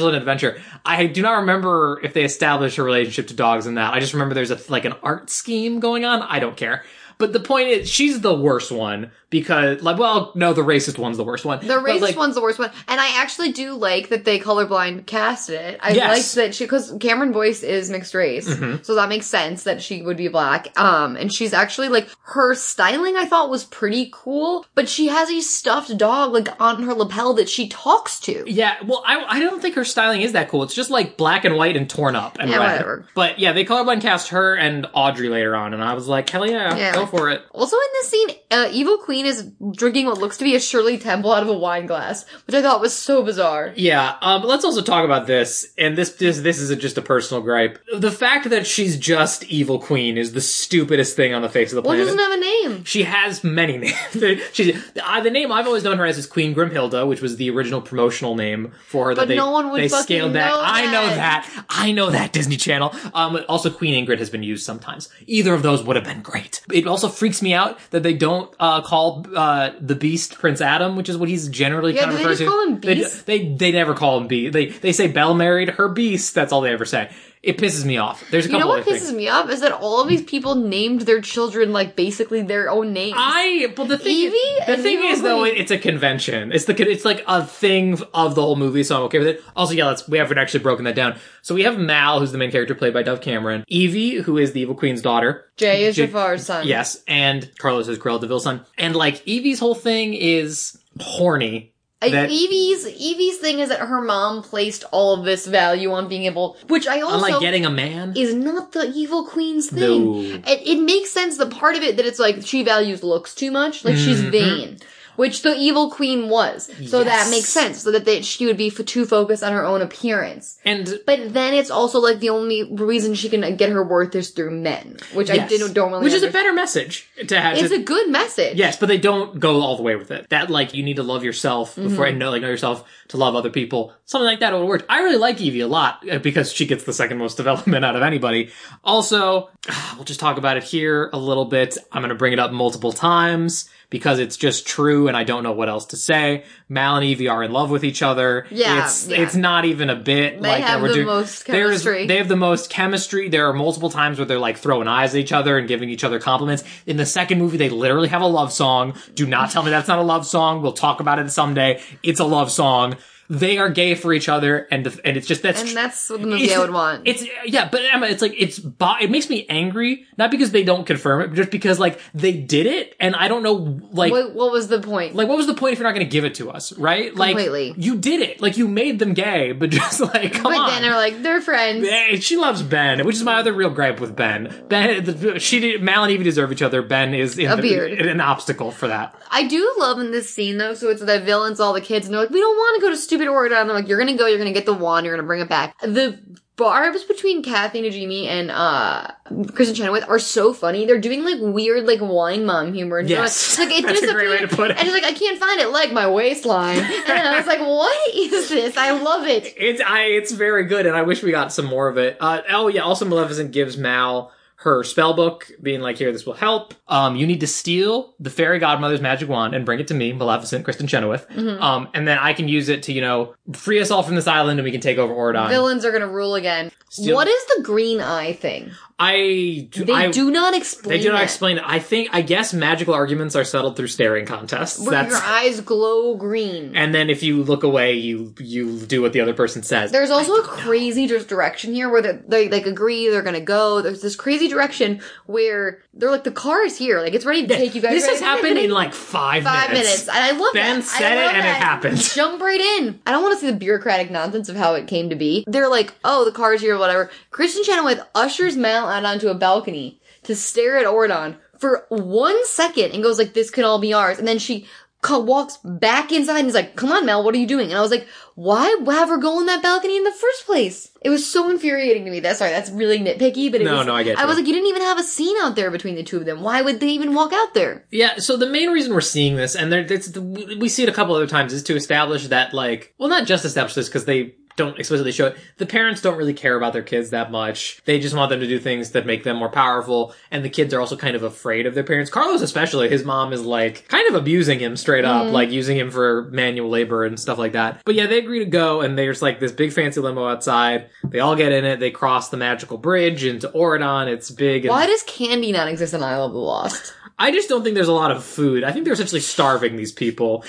London Adventure. I do not remember if they established a relationship to dogs in that. I just remember there's a like an art scheme going on. I don't care. But the point is, she's the worst one because, like, well, no, the racist one's the worst one. The racist like, one's the worst one, and I actually do like that they colorblind cast it. I Yes. like that she because Cameron Boyce is mixed race, Mm-hmm. so that makes sense that she would be black. Um, and she's actually like her styling. I thought was pretty cool, but she has a stuffed dog like on her lapel that she talks to. Yeah, well, I, I don't think her styling is that cool. It's just like black and white and torn up and Yeah, red. whatever. But yeah, they colorblind cast her and Audrey later on, and I was like, hell yeah, Yeah, go for it. Also in this scene, uh, Evil Queen is drinking what looks to be a Shirley Temple out of a wine glass, which I thought was so bizarre. Yeah, um, let's also talk about this, and this this this is just a personal gripe. The fact that she's just evil queen is the stupidest thing on the face of the planet. Well, doesn't have a name. She has many names. She's, uh, the name I've always known her as is Queen Grimhilda, which was the original promotional name for her. that But they, no one would they fucking scaled that. know I know that. that. I know that Disney Channel. Um, also Queen Ingrid has been used sometimes. Either of those would have been great. It also freaks me out that they don't uh, call uh, the Beast Prince Adam, which is what he's generally Yeah, kind of do they referred just to. call him They- Beast? They, they never call him Beast. They they say Belle married her Beast. That's all they ever say. It pisses me off. There's a You know what pisses things. me off is that all of these people named their children like basically their own names. I but the thing Evie the thing is though it, it's a convention. It's the it's like a thing of the whole movie, so I'm okay with it. Also, yeah, let's we haven't actually broken that down. So we have Mal, who's the main character played by Dove Cameron, Evie, who is the Evil Queen's daughter. Jay is Jay- Jafar's son. Yes, and Carlos is Cruella de Vil's son. And like Evie's whole thing is horny. That- Evie's Evie's thing is that her mom placed all of this value on being able, which I also like getting a man. is not the evil queen's thing. No. It, it makes sense. The part of it that it's like she values looks too much, like she's mm-hmm. vain, which the evil queen was. So that Mm-hmm. Makes sense. So that they, she would be f- too focused on her own appearance. and But then it's also like the only reason she can get her worth is through men, which I yes. didn't don't really. which is a better message to have. It's to, a good message. Yes, but they don't go all the way with it. That like you need to love yourself before and know like know yourself to love other people. Something like that would work. I really like Evie a lot uh, because she gets the second most development out of anybody. Also, we'll just talk about it here a little bit. I'm going to bring it up multiple times because it's just true and I don't know what else to say. Mal and Evie are in love with each other. Yeah, it's yeah. it's not even a bit They like have the doing. most chemistry. they have the most chemistry. There are multiple times where they're like throwing eyes at each other and giving each other compliments. In the second movie, they literally have a love song. Do not tell me that's not a love song. We'll talk about it someday. It's a love song. They are gay for each other, and and it's just that's And that's what the movie I would want. It's yeah, but Emma, it's like it's bo- it makes me angry not because they don't confirm it, but just because like they did it, and I don't know like what, what was the point? like what was the point if you're not going to give it to us, right? Like Completely. you did it, like you made them gay, but just like come but on. then they're like they're friends. Hey, she loves Ben, which is my other real gripe with Ben. Ben, the, she did, Mal and Evie deserve each other. Ben is in A the- beard. an obstacle for that. I do love in this scene though. So it's the villains, all the kids, and they're like, "We don't want to go to stupid Auradon." They're like, "You're gonna go. You're gonna get the wand. You're gonna bring it back." The barbs between Kathy Najimy and uh Kristin Chenoweth are so funny. They're doing like weird like wine mom humor. And Yes. like, it That's a great way to put it. And she's like, "I can't find it, like my waistline." and I was like, "What is this? I love it." It's I, it's very good, and I wish we got some more of it. Uh, oh yeah, also Maleficent gives Mal her spell book, being like, "Here, this will help. Um, you need to steal the fairy godmother's magic wand and bring it to me, Maleficent, Kristin Chenoweth. Mm-hmm. Um, and then I can use it to, you know, free us all from this island, and we can take over Auradon. Villains are gonna rule again. Steal- What is the green eye thing? I They I, do not explain. They do not that. explain it. I think, I guess magical arguments are settled through staring contests. Where That's, your eyes glow green. and then if you look away, you, you do what the other person says. There's also a crazy just direction here where they, like agree they're gonna go. There's this crazy direction where they're like the car is here, like it's ready to take you guys. this has happened in like five, five minutes. and I love Ben that. said it and it that. happened. Jump right in. I don't want to see the bureaucratic nonsense of how it came to be. They're like, oh, the car's here, whatever. Kristin Chenoweth ushers Mal out onto a balcony to stare at Auradon for one second and goes like, this can all be ours. And then she walks back inside and is like, come on, Mal, what are you doing? And I was like, why have her go on that balcony in the first place? It was so infuriating to me. That's sorry, that's really nitpicky, but No, was, no, I get I you. was like, you didn't even have a scene out there between the two of them. Why would they even walk out there? Yeah, so the main reason we're seeing this, and there, it's, we see it a couple other times, is to establish that, like, well, not just establish this because they don't explicitly show it. The parents don't really care about their kids that much. They just want them to do things that make them more powerful, and the kids are also kind of afraid of their parents. Carlos, especially, his mom is like kind of abusing him straight up, mm. like using him for manual labor and stuff like that. But yeah, they agree to go, and there's like this big fancy limo outside. They all get in it. They cross the magical bridge into Auradon. It's big. And Why does candy not exist in Isle of the Lost? I just don't think there's a lot of food. I think they're essentially starving these people.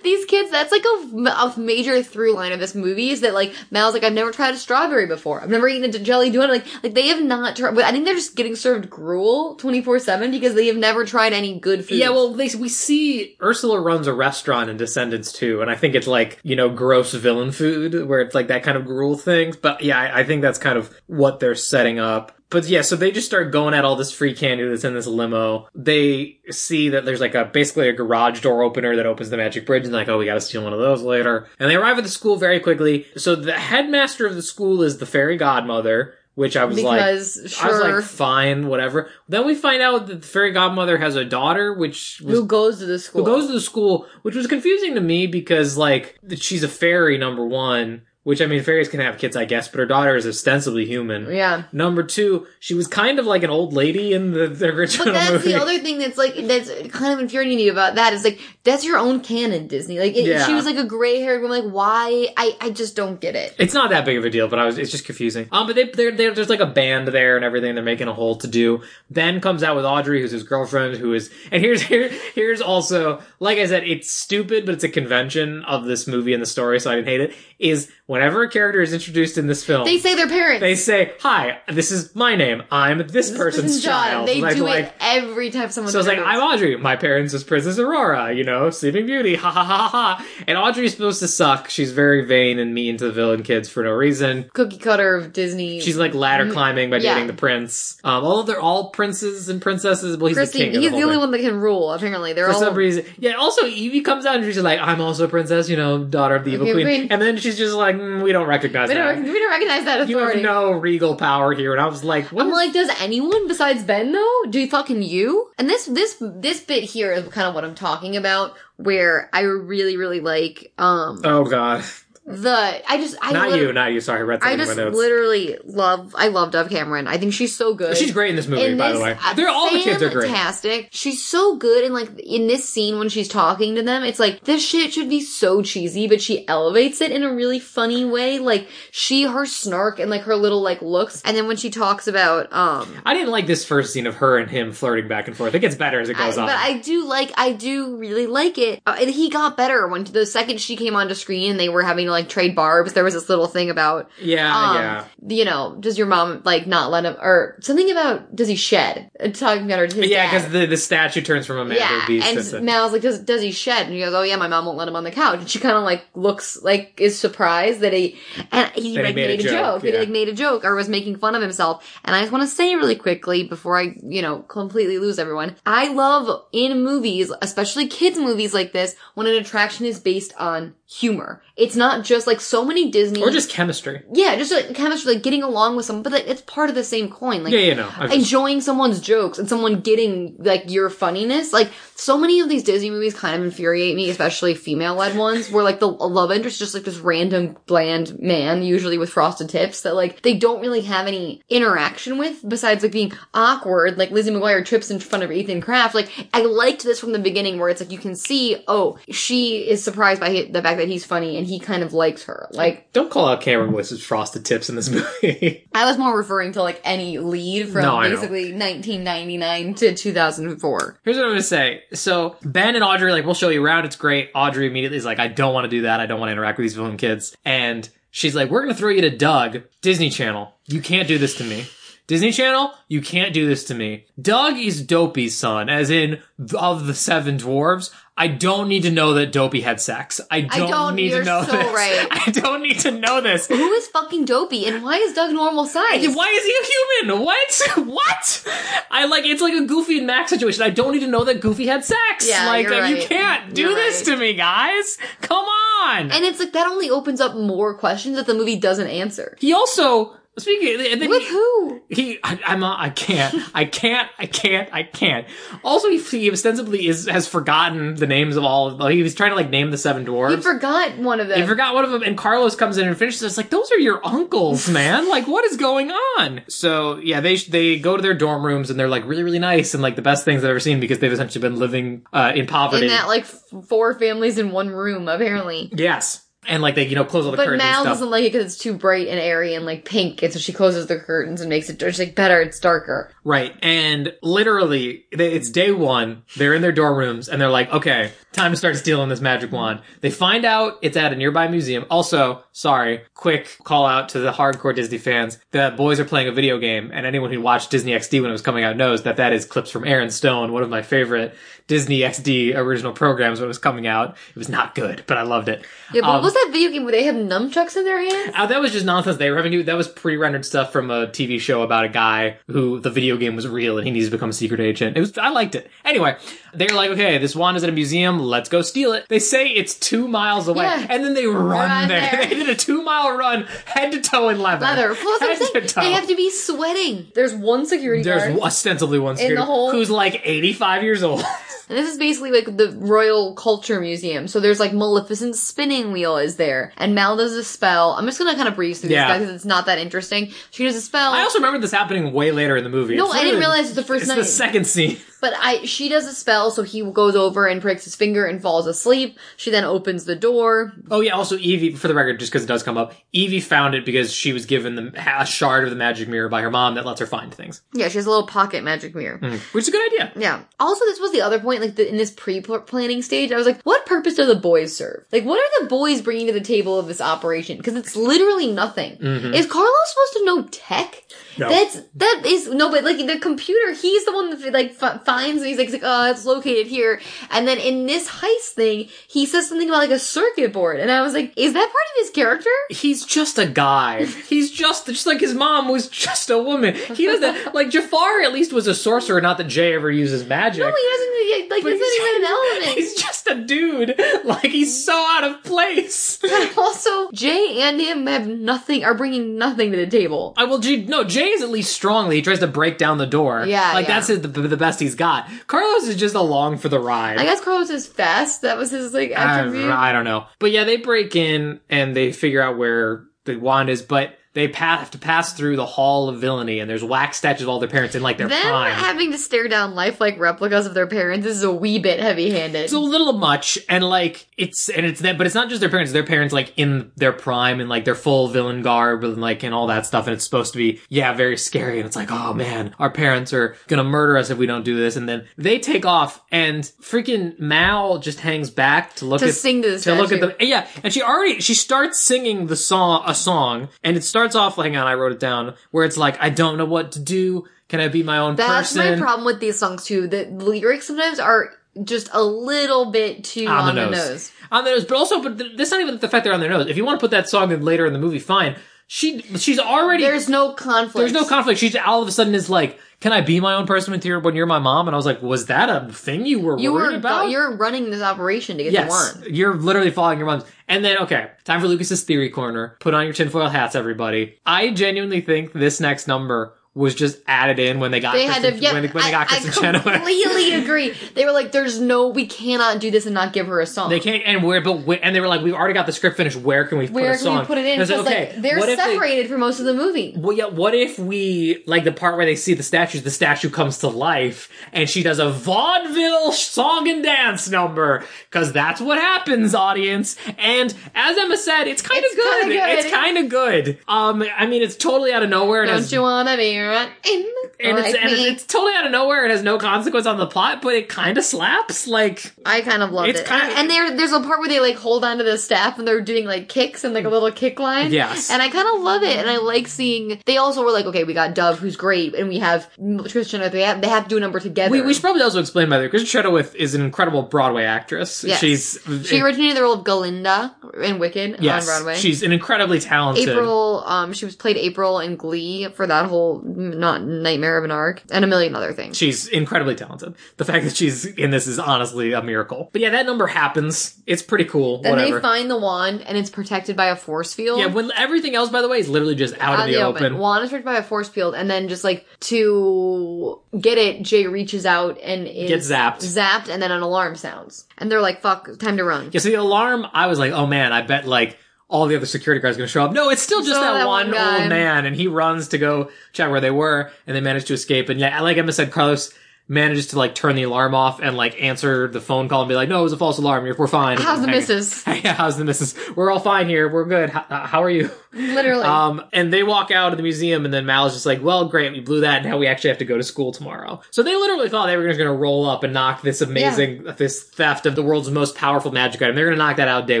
These kids, that's like a, a major through line of this movie is that like Mal's like, I've never tried a strawberry before. I've never eaten a jelly donut. Like, like they have not tried, but I think they're just getting served gruel 24-7 because they have never tried any good food. Yeah, well, they, we see Ursula runs a restaurant in Descendants too, and I think it's like, you know, gross villain food, where it's like that kind of gruel thing. But yeah, I, I think that's kind of what they're setting up. But yeah, so they just start going at all this free candy that's in this limo. They see that there's like a basically a garage door opener that opens the magic bridge, and they're like, oh, we got to steal one of those later. And they arrive at the school very quickly. So the headmaster of the school is the fairy godmother, which I was Because, like, I was like, fine, whatever. Then we find out that the fairy godmother has a daughter, which was Who goes to the school? who goes to the school, which was confusing to me because like she's a fairy, number one. Which I mean, fairies can have kids, I guess, but her daughter is ostensibly human. Yeah. Number two, she was kind of like an old lady in the, the original But that's movie. the other thing that's like that's kind of infuriating about that is like that's your own canon, Disney. Like it, Yeah. she was like a gray haired woman. Like why? I I just don't get it. It's not that big of a deal, but I was. It's just confusing. Um, but they, they're, they're, there's like a band there and everything. They're making a whole to do. Ben comes out with Audrey, who's his girlfriend, who is. And here's here here's also like I said, it's stupid, but it's a convention of this movie and the story, so I didn't hate it. Is whenever a character is introduced in this film, They say their parents. they say, "Hi, this is my name. I'm this, This person's child." They Like- do like, it every time someone. So it's like, I'm Audrey. My parents is Princess Aurora, you know, Sleeping Beauty, ha ha ha ha ha. And Audrey's supposed to suck. She's very vain and mean to the villain kids for no reason. cookie cutter of Disney. She's like ladder climbing by Mm, Yeah. dating the prince. Um, although they're all princes and princesses. Well, he's the king. Of He's the, the only one that can rule. Apparently, they're For all. some reason, yeah. Also, Evie comes out and she's like, "I'm also a princess," you know, daughter of the evil Evil queen. queen. And then she's just like, mm, "We don't recognize we that. don't, we don't recognize that authority. you have no regal power here." And I was like, "What?" I'm is- like, does anyone besides Ben though? Do you fucking you? And this this this bit here is kind of what I'm talking about, where I really really like um oh god, the I just I not you, not you. Sorry, I read I just literally love I love Dove Cameron. I think she's so good. She's great in this movie, in by this, the way. uh, They're all the kids are great. Fantastic. She's so good, and like in this scene when she's talking to them, it's like this shit should be so cheesy, but she elevates it in a really funny way. Like she, her snark and like her little like looks, and then when she talks about um I didn't like this first scene of her and him flirting back and forth. It gets better as it I, goes on. but I do like, I do really like it. Uh, and he got better when the second she came onto screen and they were having like trade barbs. There was this little thing about, yeah, um, yeah. you know, does your mom like not let him, or something about does he shed? Uh, Talking about her his Yeah, because the, the statue turns from a man to a beast. and. Mal's like, does does he shed? And he goes, oh yeah, my mom won't let him on the couch. And she kind of like looks like is surprised that he and he That he like made a made, a joke, joke. That yeah. he like made a joke or was making fun of himself. And I just want to say really quickly before I you know completely lose everyone, I love in movies, especially kids movies like this, when an attraction is based on humor. It's not just like so many Disney or just chemistry. yeah, just like chemistry, like getting along with someone, but like, it's part of the same coin. Like Yeah, you know, just- enjoying someone's jokes and someone getting like your funniness. Like so many of these Disney movies kind of infuriate me, especially female led ones, where like the love interest is just like this random bland man, usually with frosted tips, that like they don't really have any interaction with besides like being awkward. Like Lizzie McGuire trips in front of Ethan Craft. Like I liked this from the beginning, where it's like you can see, oh, she is surprised by the fact that he's funny and he kind of likes her. Like Don't call out Cameron Willis's frosted tips in this movie. I was more referring to like any lead from No, basically 1999 to 2004. Here's what I'm gonna say. So Ben and Audrey like, we'll show you around. It's great. Audrey immediately is like, I don't want to do that. I don't want to interact with these villain kids. And she's like, we're gonna throw you to Doug, Disney Channel. You can't do this to me. Disney Channel, you can't do this to me. Doug is Dopey's son, as in of the seven dwarves. I don't need to know that Dopey had sex. I don't, don't- need to know so this. right. I don't need to know this. Who is fucking dopey and why is Doug normal size? Why is he a human? What? What? I like it's like a Goofy and Max situation. I don't need to know that Goofy had sex. Yeah, like you're you can't do You're this right. to me, guys. Come on. And it's like that only opens up more questions that the movie doesn't answer. he also speaking and then With he, who? he I, I'm not, I can't I can't I can't I can't. Also, he, he ostensibly is has forgotten the names of all. of He was trying to like name the seven dwarves. He dwarves. forgot one of them. He forgot one of them, and Carlos comes in and finishes. It's like those are your uncles, man. like what is going on? So yeah, they they go to their dorm rooms and they're like really really nice and like the best things I've ever seen because they've essentially been living uh, in poverty. in that like f- four families in one room, apparently. yes, and like they you know close all the But curtains Mal and stuff. doesn't like it because it's too bright and airy and like pink, and so she closes the curtains and makes it. She's like, better, it's darker. Right. And literally, it's day one. They're in their dorm rooms and they're like, okay, Time to start stealing this magic wand. They find out it's at a nearby museum. Also, sorry, quick call out to the hardcore Disney fans. The boys are playing a video game, and anyone who watched Disney XD when it was coming out knows that that is clips from Aaron Stone, one of my favorite Disney XD original programs when it was coming out. It was not good, but I loved it. Yeah, but Um, what was that video game where they have nunchucks in their hands? uh, that was just nonsense they were having to. That was pre-rendered stuff from a TV show about a guy who the video game was real and he needs to become a secret agent. It was. I liked it. Anyway, they're like, okay, this wand is at a museum. Let's go steal it. They say it's two miles away, Yeah. and then they run, Run there. there. They did a two-mile run, head to toe in leather. Leather. Well, that's what I'm Head to toe. They have to be sweating. There's one security There's guard. ostensibly one security whole- who's like 85 years old. And this is basically like the Royal Culture Museum. So there's like Maleficent's spinning wheel is there. And Mal does a spell. I'm just gonna kind of breeze through Yeah. this because it's not that interesting. She does a spell. I also remember this happening way later in the movie. No, I didn't realize it's the first It's night. the second scene. But I, she does a spell, so he goes over and pricks his finger and falls asleep. She then opens the door. Oh yeah, also Evie, for the record, just because it does come up, Evie found it because she was given the, a shard of the magic mirror by her mom that lets her find things, Yeah, she has a little pocket magic mirror. Mm, which is a good idea. Yeah. Also, this was the other point, like the, in this pre-planning stage, I was like, what purpose do the boys serve? Like, what are the boys bringing to the table of this operation? Because it's literally nothing. Mm-hmm. Is Carlos supposed to know tech? No. That's that is no, but like the computer, he's the one that like f- finds and he's like, he's like, oh, it's located here. And then in this heist thing, he says something about like a circuit board, and I was like, is that part of his character? He's just a guy. He's just just like his mom was just a woman. He doesn't like Jafar. At least was a sorcerer. Not that Jay ever uses magic. No, he doesn't like. But It's not even an element. He's just a dude. Like he's so out of place. also, Jay and him have nothing, are bringing nothing to the table. I will. G- no, Jay is at least strongly. He tries to break down the door. Yeah, like yeah. that's the, the best he's got. Carlos is just along for the ride. I guess Carlos is fast. That was his like attribute. I, I don't know. But yeah, they break in and they figure out where the wand is, but they pa- have to pass through the Hall of Villainy, and there's wax statues of all their parents in like their Them prime. having to stare down lifelike replicas of their parents is a wee bit heavy-handed. it's a little much, and like it's and it's them, but it's not just their parents. Their parents like in their prime and like their full villain garb and like and all that stuff. And it's supposed to be yeah, very scary. And it's like oh man, our parents are gonna murder us if we don't do this. And then they take off, and freaking Mal just hangs back to look To at sing to the to look at statue. the yeah. And she already she starts singing the song a song, and it starts off. Hang on, I wrote it down where it's like I don't know what to do. Can I be my own That's person? my problem with these songs too. The lyrics sometimes are just a little bit too on, on, the, the nose. nose. On the nose, but also, but th- that's not even the fact they're on their nose. If you want to put that song in later in the movie, fine. She, she's already There's no conflict. there's no conflict. She's all of a sudden is like, "Can I be my own person with your when you're my mom?" And I was like, "Was that a thing you were You worried were about?" you're running this operation to get yes, the wand. you're literally following your mom's. And then, okay, time for Lucas's theory corner. Put on your tinfoil hats, everybody. I genuinely think this next number was just added in when they got They had to. Kristin, Yeah, when, when they got I, I Kristin Chenoweth. completely agree. They were like, "There's no, we cannot do this and not give her a song." They can't, and where, but where, and they were like, we've already got the script finished. Where can we put Where a can song? we put it in? I Because like, okay, like they're what if they- separated for most of the movie. well, yeah. What if we like the part where they see the statues? The statue comes to life, and she does a vaudeville song and dance number because that's what happens, audience. And as Emma said, it's kind of good. good. It's kind of good. Um, I mean, it's totally out of nowhere. and Don't you wanna be right in and it's, and it's totally out of nowhere. It has no consequence on the plot, but it kind of slaps. Like, I kind of loved It's it. kinda- and there, there's a part where they like hold onto the staff and they're doing like kicks and like a little kick line. Yes. And I kind of love it. And I like seeing, they also were like, okay, we got Dove, who's great, and we have Kristin, they have, they have to do a number together. we, we should probably also explain by the way, Kristin Chenoweth is an incredible Broadway actress. Yes. She's She originated the role of Galinda in Wicked yes, on Broadway. she's an incredibly talented. April, um, she was played April in Glee for that whole not Nightmare of an Arc and a million other things. She's incredibly talented. The fact that she's in this is honestly a miracle. But yeah, that number happens. It's pretty cool. then Whatever. they find the wand and it's protected by a force field. yeah, when everything else, by the way, is literally just out, in the, open. Wand is protected by a force field, and then just like to get it, Jay reaches out and is Gets zapped. zapped, and then an alarm sounds, and they're like, "Fuck, time to run." Yeah, so the alarm, I was like, oh man, I bet like all the other security guards going to show up. No, it's still just that, that one, one old man, and he runs to go check where they were, and they manage to escape. And yeah, like Emma said, Carlos manages to like turn the alarm off and like answer the phone call and be like, "No, it was a false alarm. You're, we're fine." How's the missus? yeah, how's the missus? We're all fine here. We're good. How, how are you? Literally. Um, and they walk out of the museum, and then Mal is just like, "Well, great, we blew that. And now we actually have to go to school tomorrow." So they literally thought they were just going to roll up and knock this amazing, this theft of the world's most powerful magic item. They're going to knock that out day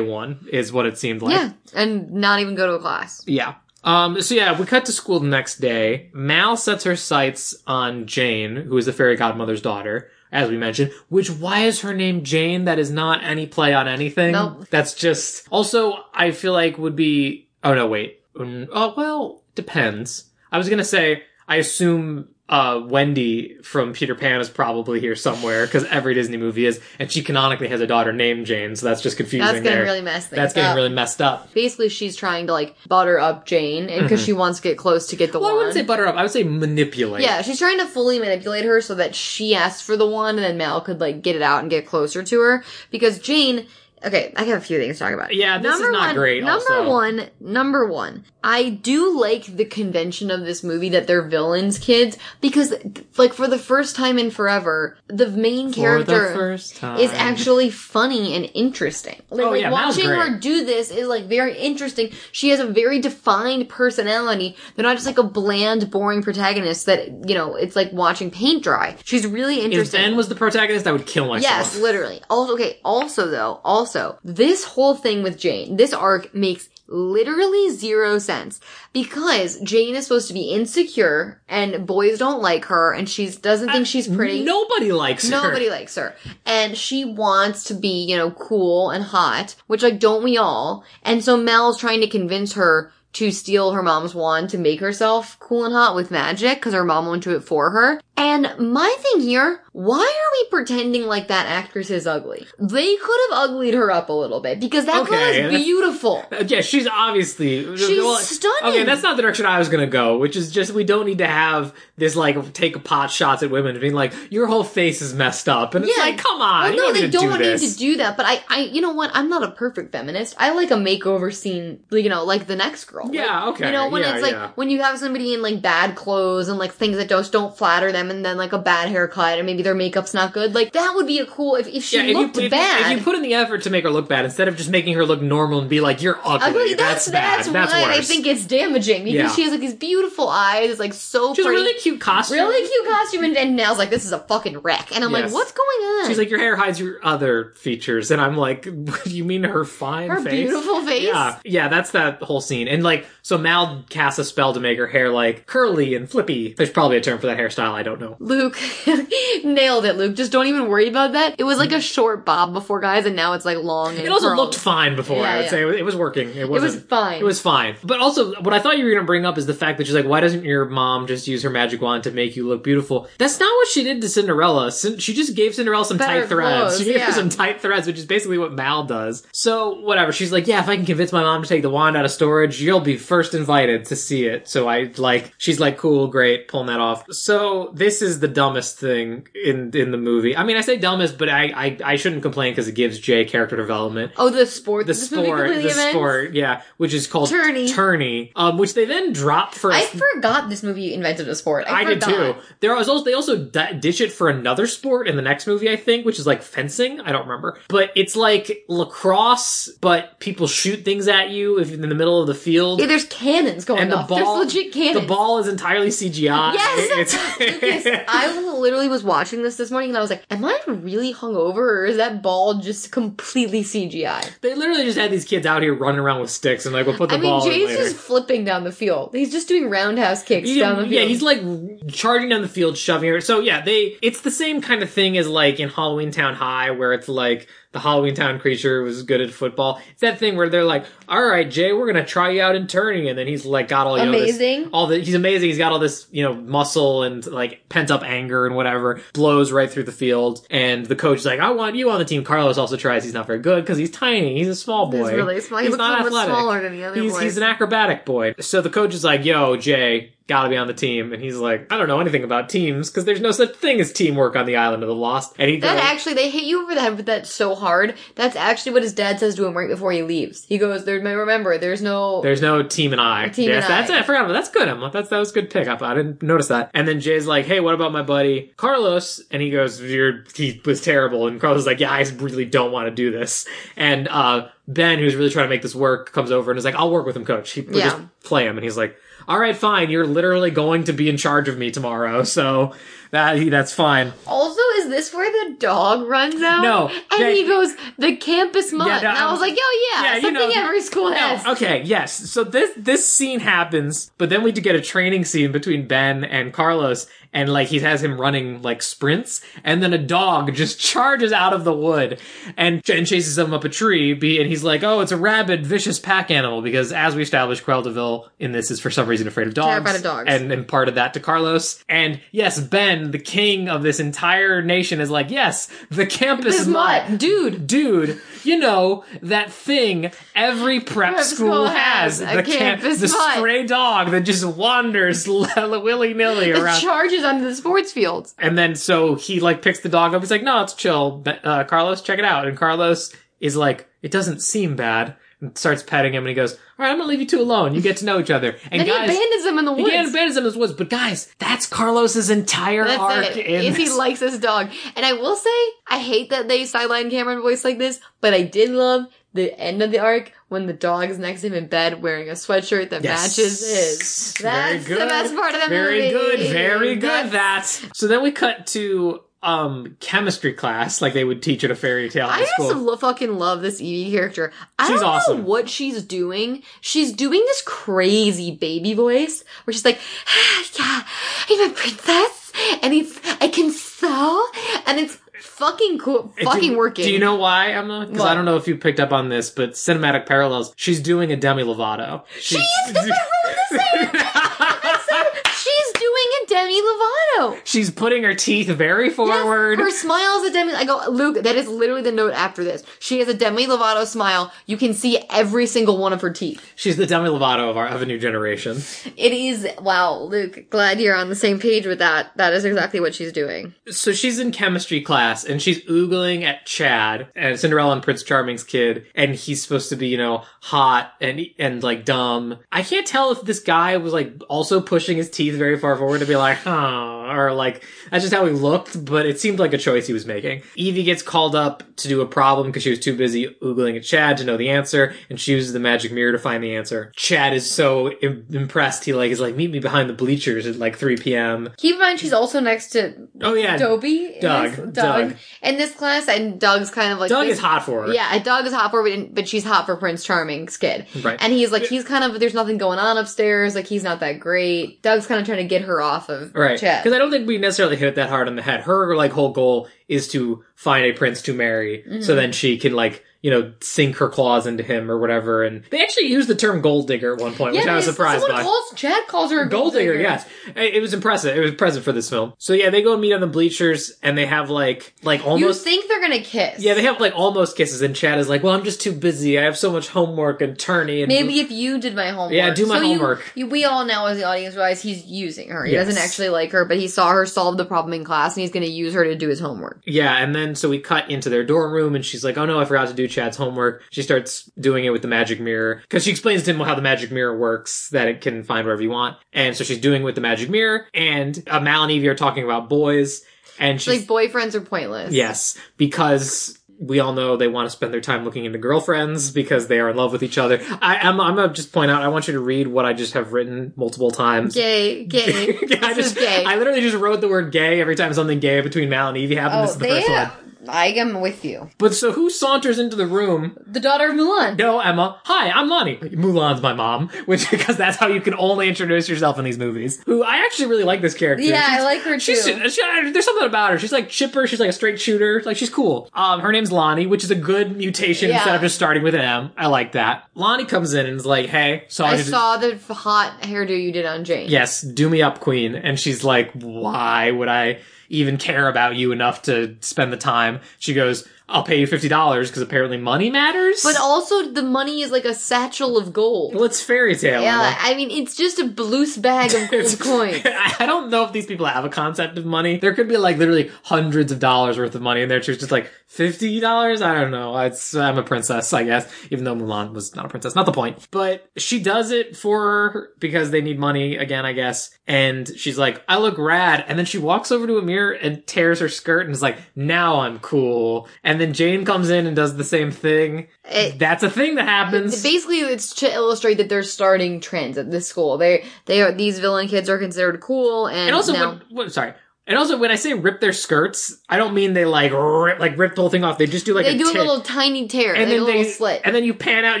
one, is what it seemed like. yeah, and not even go to a class. Yeah. Um, so yeah, we cut to school the next day. Mal sets her sights on Jane, who is the fairy godmother's daughter, as we mentioned. Which, why is her name Jane? That is not any play on anything. Nope. That's just, also, I feel like would be, oh no, wait. Mm, Oh, well, depends. I was gonna say, I assume, uh, Wendy from Peter Pan is probably here somewhere, because every Disney movie is, and she canonically has a daughter named Jane, so that's just confusing That's getting there. really messed That's getting up. really messed up. Basically, she's trying to like butter up Jane, and because she wants to get close to get the Mm-hmm. Well, I wouldn't say butter up, I would say manipulate. Yeah, she's trying to fully manipulate her so that she asks for the wand and then Mal could like get it out and get closer to her. Because Jane, okay, I have a few things to talk about. Yeah, this is not one, great, Number also. one, number one, I do like the convention of this movie that they're villains kids because, like, for the first time in forever, the main For character the first time. is actually funny and interesting. Like, Oh, like yeah, watching her do this is like very interesting. She has a very defined personality. They're not just like a bland, boring protagonist that you know. It's like watching paint dry. She's really interesting. If. Ben was the protagonist, I would kill myself. Yes, literally. Also, okay. Also, though, also this whole thing with Jane, this arc makes literally zero sense because Jane is supposed to be insecure and boys don't like her and she doesn't think she's uh, pretty. Nobody likes her. Nobody likes her. And she wants to be, you know, cool and hot, which like don't we all? And so Mal's trying to convince her to steal her mom's wand to make herself cool and hot with magic because her mom won't do it for her. And my thing here, why are we pretending like that actress is ugly? They could have uglied her up a little bit because that Okay. girl is beautiful. Yeah, she's obviously She's stunning. Okay, that's not the direction I was gonna go, which is just we don't need to have this like take pot shots at women being like your whole face is messed up, and it's like come on, Well, you no, they don't do need to do that. But I, I, you know what? I'm not a perfect feminist. I like a makeover scene, you know, like the next girl. Yeah, Like, okay, You know, when yeah, it's like yeah. when you have somebody in like bad clothes and like things that just don't flatter them, and then like a bad haircut, and maybe their makeup's not good. Like that would be a cool if if she yeah, if you, looked you- bad. if you put in the effort to make her look bad instead of just making her look normal and be like you're ugly, Ugly, that's, that's bad. that's, That's, why. I think it's damaging because Yeah. she has like these beautiful eyes, it's like so she's a really cute costume. really cute costume, and, and Nell's like, "This is a fucking wreck," and I'm Yes. like, "What's going on?" She's like, your hair hides your other features, and I'm like, you mean her fine Her face? beautiful face? Yeah, yeah, that's that whole scene. And like, so Mal casts a spell to make her hair like curly and flippy. There's probably a term for that hairstyle. I don't know. Luke nailed it, Luke. Just don't even worry about that. It was like a short bob before, guys, and now it's like long. And It also curled. looked fine before. Yeah, I would yeah. say it was, working. It It wasn't. was fine. It was fine. But also, what I thought you were going to bring up is the fact that she's like, why doesn't your mom just use her magic wand to make you look beautiful? That's not what she did to Cinderella. She just gave Cinderella some Better tight threads. clothes, she gave yeah. her some tight threads, which is basically what Mal does. So, whatever. She's like, yeah, if I can convince my mom to take the wand out of storage, you'll be first invited to see it. So I like, she's like, cool, great, pulling that off. So this is the dumbest thing in, in the movie. I mean, I say dumbest, but I, I, I shouldn't complain because it gives Jay character development Oh, the sport. the sport, the events? sport, yeah, which is called Tourney. Tourney, um, which they then drop for. I forgot this movie invented a sport. I, I did too. There was also they also d- ditch it for another sport in the next movie, I think, which is like fencing. I don't remember, but it's like lacrosse, but people shoot things at you if in the middle of the field. Yeah, there's cannons going and the ball, there's legit cannons. the ball is entirely CGI. Yes, It's- I literally was watching this this morning and I was like, "Am I really hungover, or is that ball just completely CGI?" they literally just had these kids out here running around with sticks and like we'll put the I mean, ball in Jay's later. just flipping down the field. He's just doing roundhouse kicks down the field. yeah, he's like charging down the field, shoving her. So yeah, they it's the same kind of thing as like in Halloweentown High, where it's like the Halloweentown creature was good at football. It's that thing where they're like, "All right, Jay, we're gonna try you out in tourney," and then he's like got all you know, this- Amazing. all the he's amazing. He's got all this you know muscle and like pent up anger and whatever. Blows right through the field, and the coach is like, "I want you on the team." Carlos also tries. He's not very good because he's tiny. He's a small boy. He's really small. He He's looks not a little bit athletic. smaller than the other he's, boys. He's an acrobatic boy. So the coach is like, "Yo, Jay, gotta be on the team. And he's like, I don't know anything about teams because there's no such thing as teamwork on the island of the lost. And he That actually, they hit you over the head with that so hard. That's actually what his dad says to him right before he leaves. He goes, "There, remember, there's no." There's no team and I. Team yes, and that's I. it. I forgot about. That's good, Emma. That's that was a good pickup. I didn't notice that. And then Jay's like, "Hey, what about my buddy Carlos?" And he goes, "You're he was terrible." And Carlos is like, "Yeah, I really don't want to do this." And uh, Ben, who's really trying to make this work, comes over and is like, "I'll work with him, coach. He we'll Yeah. just play him." And he's like, "All right, fine. You're literally going to be in charge of me tomorrow, so that that's fine." Also, is this where the dog runs out? No, and Jay- he goes, "The campus mud." Yeah, no, and I um, was like, "Oh yeah, yeah, you something know- every school No, has." okay, yes. So this this scene happens, but then we do get a training scene between Ben and Carlos, and like he has him running like sprints, and then a dog just charges out of the wood and, and chases him up a tree. Be and he's like, "Oh, it's a rabid, vicious pack animal," because as we established, Cruella de Vil in this is for some reason afraid of dogs, Terrified of dogs. and imparted that to Carlos. And yes, Ben, the king of this entire nation, is like, "Yes, the campus This mutt, mutt, dude. dude, you know that thing every prep, Prep school, school has, has the camp, campus the mutt. stray dog that just wanders willy nilly around. charges onto the sports fields. and then so he like picks the dog up. He's like, "No, it's chill, uh, Carlos. Check it out." And Carlos is like, "It doesn't seem bad." And starts petting him, and he goes, "All right, I'm gonna leave you two alone. You get to know each other." And Then guys, he abandons them in the woods. he abandons him in the woods. But guys, that's Carlos's entire That's arc. it. If he likes this dog. And I will say, I hate that they sideline Cameron Boyce like this, but I did love the end of the arc when the dog is next to him in bed wearing a sweatshirt that Yes. matches his. That's Very the best part of the Very movie. good, very good. That's- That. So then we cut to um chemistry class, like they would teach at a fairy tale high I school. just lo- fucking love this Evie character. I She's don't awesome. know what she's doing. She's doing this crazy baby voice where she's like, "Yeah, I'm a princess, and it's I can sew, and it's fucking cool, fucking do, working." Do you know why, Emma? Because I don't know if you picked up on this, but cinematic parallels. She's doing a Demi Lovato. She is. That's what I wrote the same. I said, she's doing a Demi Lovato. She's putting her teeth very Yes, forward. her smile is a Demi. I go, Luke. That is literally the note after this. She has a Demi Lovato smile. You can see every single one of her teeth. She's the Demi Lovato of our of a new generation. It is wow, Luke. Glad you're on the same page with that. That is exactly what she's doing. So she's in chemistry class and she's oogling at Chad and Cinderella and Prince Charming's kid, and he's supposed to be, you know, hot and and like dumb. I can't tell if this guy was like also pushing his teeth very far forward to be like, huh, or like that's just how he looked, but it seemed like a choice he was making. Evie gets called up to do a problem because she was too busy oogling at Chad to know the answer, and she uses the magic mirror to find the answer. Chad is so Im- impressed, he like is like, meet me behind the bleachers at like 3 p.m. Keep in mind she's also next to Oh yeah, Dobie. Doug, Doug. Doug. In this class, and Doug's kind of like Doug is hot for her. Yeah, Doug is hot for her, but- but she's hot for Prince Charming's kid. Right. And he's like, he's kind of, there's nothing going on upstairs. Like, he's not that great. Doug's kind of trying to get her off of Right. Chad. Because I don't think we necessarily hit it that hard on the head. Her like whole goal is to find a prince to marry, Mm-hmm. so then she can like you know sink her claws into him or whatever. And they actually used the term gold digger at one point, which I was surprised someone by. Calls, Chad calls her a Gold digger, yes. It was impressive. It was impressive for this film. So yeah, they go and meet on the bleachers, and they have like like almost You think they're gonna kiss? yeah, they have like almost kisses, and Chad is like, "Well, I'm just too busy. I have so much homework and tourney." And Maybe if you did my homework. Yeah, do my So you- homework. You, we all now, as the audience, realize he's using her. He Yes. doesn't actually like her, but he saw her solve the problem in class, and he's going to use her to do his homework. Yeah, and then so we cut into their dorm room, and she's like, "Oh no, I forgot to do Chad's homework." She starts doing it with the magic mirror because she explains to him how the magic mirror works, that it can find wherever you want. And so she's doing it with the magic mirror, and uh, Mal and Evie are talking about boys, and she's Like boyfriends are pointless. yes because. We all know they want to spend their time looking into girlfriends because they are in love with each other. I, I'm, I'm gonna just point out. I want you to read what I just have written multiple times. Gay, gay. I this just, is gay. I literally just wrote the word gay every time something gay between Mal and Evie happened. oh, this is the they. first one. I am with you. But so who saunters into the room? The daughter of Mulan. No, Emma. Hi, I'm Lonnie. Mulan's my mom, which because that's how you can only introduce yourself in these movies. Who I actually really like this character. Yeah, I like her too. She's, she, there's something about her. She's like chipper. She's like a straight shooter. Like she's cool. Um, her name's Lonnie, which is a good mutation Yeah. instead of just starting with an M. I like that. Lonnie comes in and is like, "Hey, so I saw the hot hairdo you did on Jane. Yes, do me up, queen. And she's like, why would I even care about you enough to spend the time? She goes, I'll pay you fifty dollars because apparently money matters. But also, the money is like a satchel of gold. well, it's fairy tale. Yeah. I mean, it's just a loose bag of gold coins. I don't know if these people have a concept of money. There could be like literally hundreds of dollars worth of money in there. She's just like fifty dollars. I don't know. It's I'm a princess, I guess. Even though Mulan was not a princess, not the point. But she does it for her because they need money again, I guess. And she's like, I look rad. And then she walks over to a mirror and tears her skirt and is like, now I'm cool. And then Jane comes in and does the same thing. It- That's a thing that happens. Basically, it's to illustrate that they're starting trends at this school. They they are these villain kids are considered cool, and, And also, now when, sorry. And also, when I say rip their skirts, I don't mean they like rip, like rip the whole thing off. They just do like they a do a little tiny tear, and like then a little they slit. and then you pan out,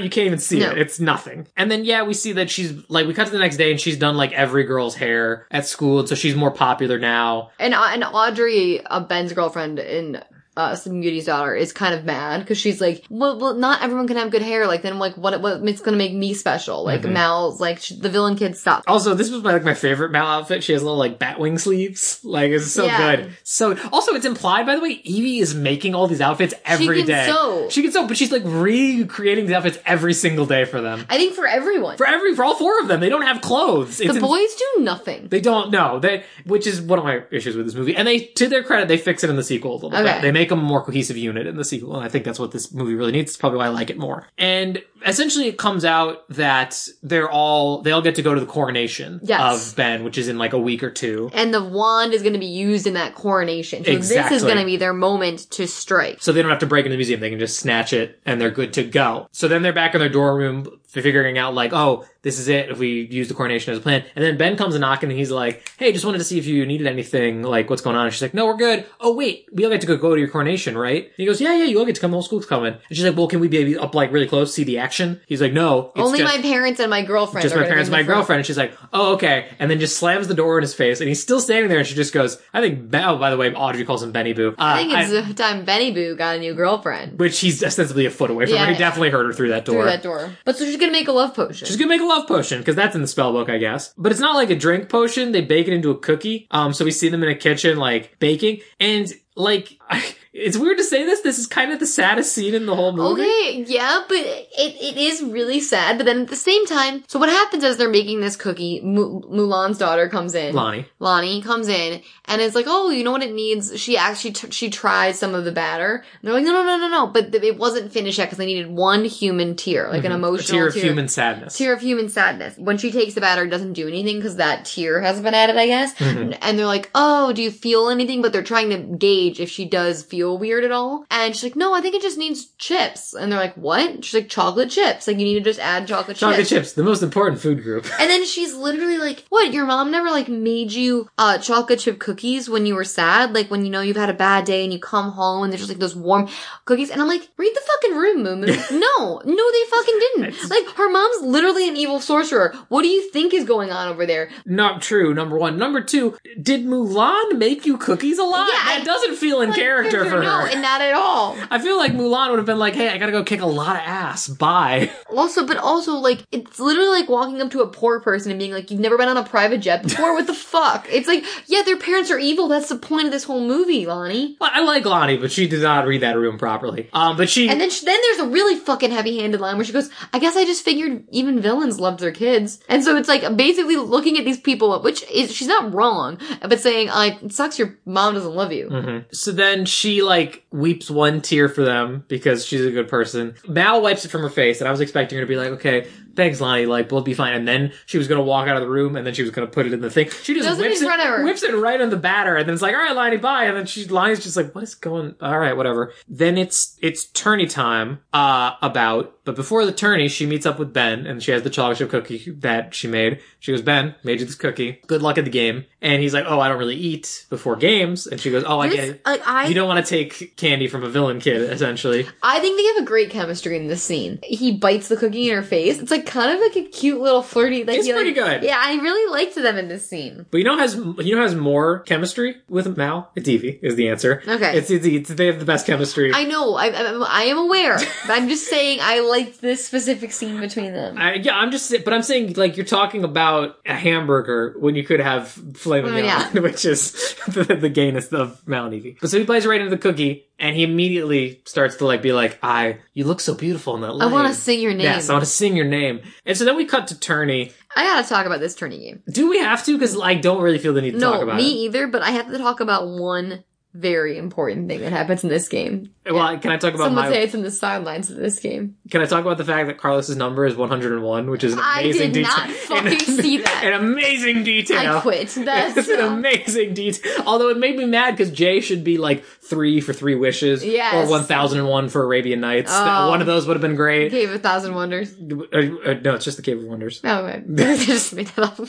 you can't even see No. it. It's nothing. And then yeah, we see that she's like we cut to the next day and she's done like every girl's hair at school, and so she's more popular now. And uh, and Audrey, uh, Ben's girlfriend in uh, Beauty's daughter, is kind of mad because she's like, well, well, not everyone can have good hair. Like then, like what what's going to make me special? Like Mm-hmm. Mal's like sh the villain kid stop. Also, this was my, like my favorite Mal outfit. She has little like batwing sleeves. Like it's so Yeah. good. So also, it's implied by the way, Evie is making all these outfits every day. can sew. She can sew, but she's like recreating these outfits every single day for them. I think for everyone, For every for all four of them, they don't have clothes. It's the in- boys do nothing. They don't know they, which is one of my issues with this movie. And they, to their credit, they fix it in the sequel a little Okay. bit. They make them a more cohesive unit in the sequel, and I think that's what this movie really needs. It's probably why I like it more. And essentially, it comes out that they're all they all get to go to the coronation Yes. of Ben, which is in like a week or two. And the wand is going to be used in that coronation. So this is going to be their moment to strike. So they don't have to break into the museum. They can just snatch it and they're good to go. So then they're back in their dorm room figuring out like, oh, this is it if we use the coronation as a plan. And then Ben comes a knocking and he's like, hey, just wanted to see if you needed anything, like what's going on. And she's like, no, we're good. Oh, wait, we all get to go, go to your coronation, right? And he goes, yeah, yeah, you all get to come. The whole school's coming. And she's like, well, can we be up like really close, see the action? He's like, no. it's Only just- my parents and my girlfriend. just my parents, in my the front. girlfriend. And she's like, oh, okay. And then just slams the door in his face. And he's still standing there. And she just goes, I think, Ben- oh, by the way, Audrey calls him Benny Boo. Uh, I think it's the time Benny Boo got a new girlfriend which he's ostensibly a foot away from Yeah. her. He definitely heard her through that door. through that door. But so she's gonna make a love potion. She's gonna make a love potion because that's in the spell book, I guess. But it's not like a drink potion. They bake it into a cookie. Um, so we see them in a kitchen like baking, and like it's weird to say this. This is kind of the saddest scene in the whole movie. Okay, yeah, but it, it is really sad. But then at the same time, so what happens as they're making this cookie, Mu- Mulan's daughter comes in. Lonnie. Lonnie comes in and is like, "Oh, you know what it needs?" She actually t- she tries some of the batter. And they're like, "No, no, no, no, no!" But th- it wasn't finished yet because they needed one human tear, like an emotional tear Tear of human sadness. tear of human sadness. When she takes the batter, it doesn't do anything because that tear hasn't been added, I guess. Mm-hmm. And they're like, "Oh, do you feel anything?" But they're trying to gauge if she does feel weird at all. And she's like, "No, I think it just needs chips." And they're like, "What?" She's like, "Chocolate chips. Like you need to just add chocolate, Chocolate chips." Chocolate chips, the most important food group. And then she's literally like, "What? Your mom never like made you uh chocolate chip cookies when you were sad? Like when you know you've had a bad day and you come home and there's just like those warm cookies?" And I'm like, "Read the fucking room, Moo Moo." no, no, they fucking didn't. Like her mom's literally an evil sorcerer. What do you think is going on over there? Not true. Number one. Number two. Did Mulan make you cookies a lot? Yeah, that I- doesn't feel in Like, character for no, her. and not at all. I feel like Mulan would have been like, "Hey, I gotta go kick a lot of ass. Bye." Also, but also, like, it's literally like walking up to a poor person and being like, you've never been on a private jet before? What the fuck? It's like, yeah, their parents are evil. That's the point of this whole movie, Lonnie. Well, I like Lonnie, but she did not read that room properly. Um, but she And then, she, then there's a really fucking heavy-handed line where she goes, "I guess I just figured even villains loved their kids." And so it's like basically looking at these people, which is she's not wrong, but saying, like, it sucks your mom doesn't love you." So then she like weeps one tear for them because she's a good person. Mal wipes it from her face, and I was expecting her to be like, "Okay, thanks, Lonnie. Like we'll be fine." And then she was gonna walk out of the room, and then she was gonna put it in the thing. She just whips it, front of her. whips it right on the batter, and then it's like, "All right, Lonnie, bye." And then she Lonnie's just like, "What is going? All right, whatever." Then it's it's tourney time. Uh, about but before the tourney, she meets up with Ben, and she has the chocolate chip cookie that she made. She goes, "Ben, made you this cookie. Good luck at the game." And he's like, "Oh, I don't really eat before games." And she goes, "Oh, I get it." like I, You don't want to take candy from a villain kid, essentially. I think they have a great chemistry in this scene. He bites the cookie in her face. It's like kind of like a cute little flirty. Like It's he, like- pretty good. Yeah, I really liked them in this scene. But you know, has you know has more chemistry with Mal? It's Evie is the answer. Okay. it's, it's, it's they have the best chemistry. I know. I, I, I am aware. but I'm just saying I liked this specific scene between them. I, yeah, I'm just, but I'm saying like you're talking about a hamburger when you could have filet mignon, Oh, yeah. which is the, the gayness of Mal and Evie. But so he plays right into the cookie, and he immediately starts to like be like, "I, you look so beautiful in that light. I want to sing your name. Yes, I want to sing your name." And so then we cut to Tourney. I gotta talk about this tourney game. Do we have to? Because I don't really feel the need to talk about me it. either. But I have to talk about one very important thing that happens in this game. Well, can I talk about Some would my? say it's in the sidelines of this game. Can I talk about the fact that Carlos's number is 101, which is an amazing detail? I amazing did detail. not fucking see that. An amazing detail. I quit. That's it's an amazing detail. Although it made me mad because Jay should be like three for three wishes, Yes. or 1001 for Arabian Nights. Oh. One of those would have been great. Cave of Thousand Wonders. Uh, uh, no, it's just the Cave of Wonders. Oh, okay. I just made that up.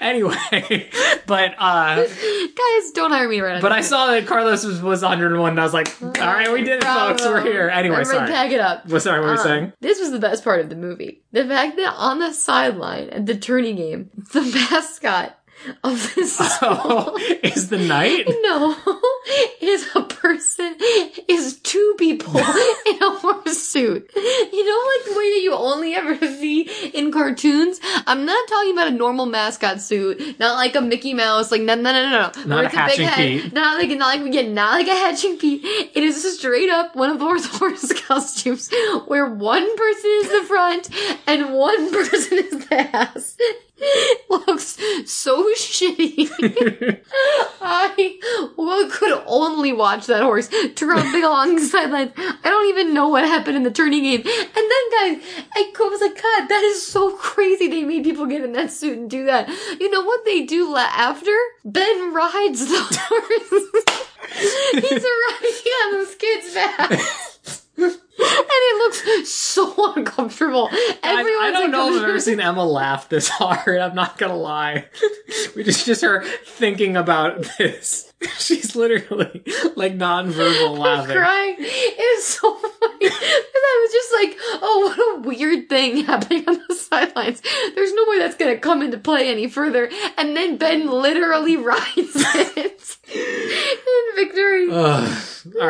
Anyway, but uh, Guys, don't hire me right but I saw that Carlos was, was 101, and I was like, all right, we did it, folks. We're here. Anyway, Everyone sorry. pack it up. Well, sorry, what were you Uh, saying? This was the best part of the movie. The fact that on the sideline at the tourney game, the mascot of this Oh, is the night? no is a person is two people in a horse suit. You know, like the way that you only ever see in cartoons. I'm not talking about a normal mascot suit, not like a Mickey Mouse, like no, no, no, no, no. Not a it's big Hatching head, Pete. Not like, not like, yeah, not like a hatching Pete. It is straight up one of those horse costumes where one person is the front and one person is the ass. Looks so shitty. I well, could only watch that horse trumping along the sidelines. I don't even know what happened in the tourney game. And then, guys, I was like, God, that is so crazy. They made people get in that suit and do that. You know what they do la- after? Ben rides the horse. He's riding on those kid's back. And it looks so uncomfortable. I, I don't know if I've ever seen Emma laugh this hard. I'm not gonna lie. We just just her thinking about this. She's literally like nonverbal laughing. crying. It was so funny. I was just like, oh, what a weird thing happening on the sidelines. There's no way that's going to come into play any further. And then Ben literally rides it in victory. Ugh.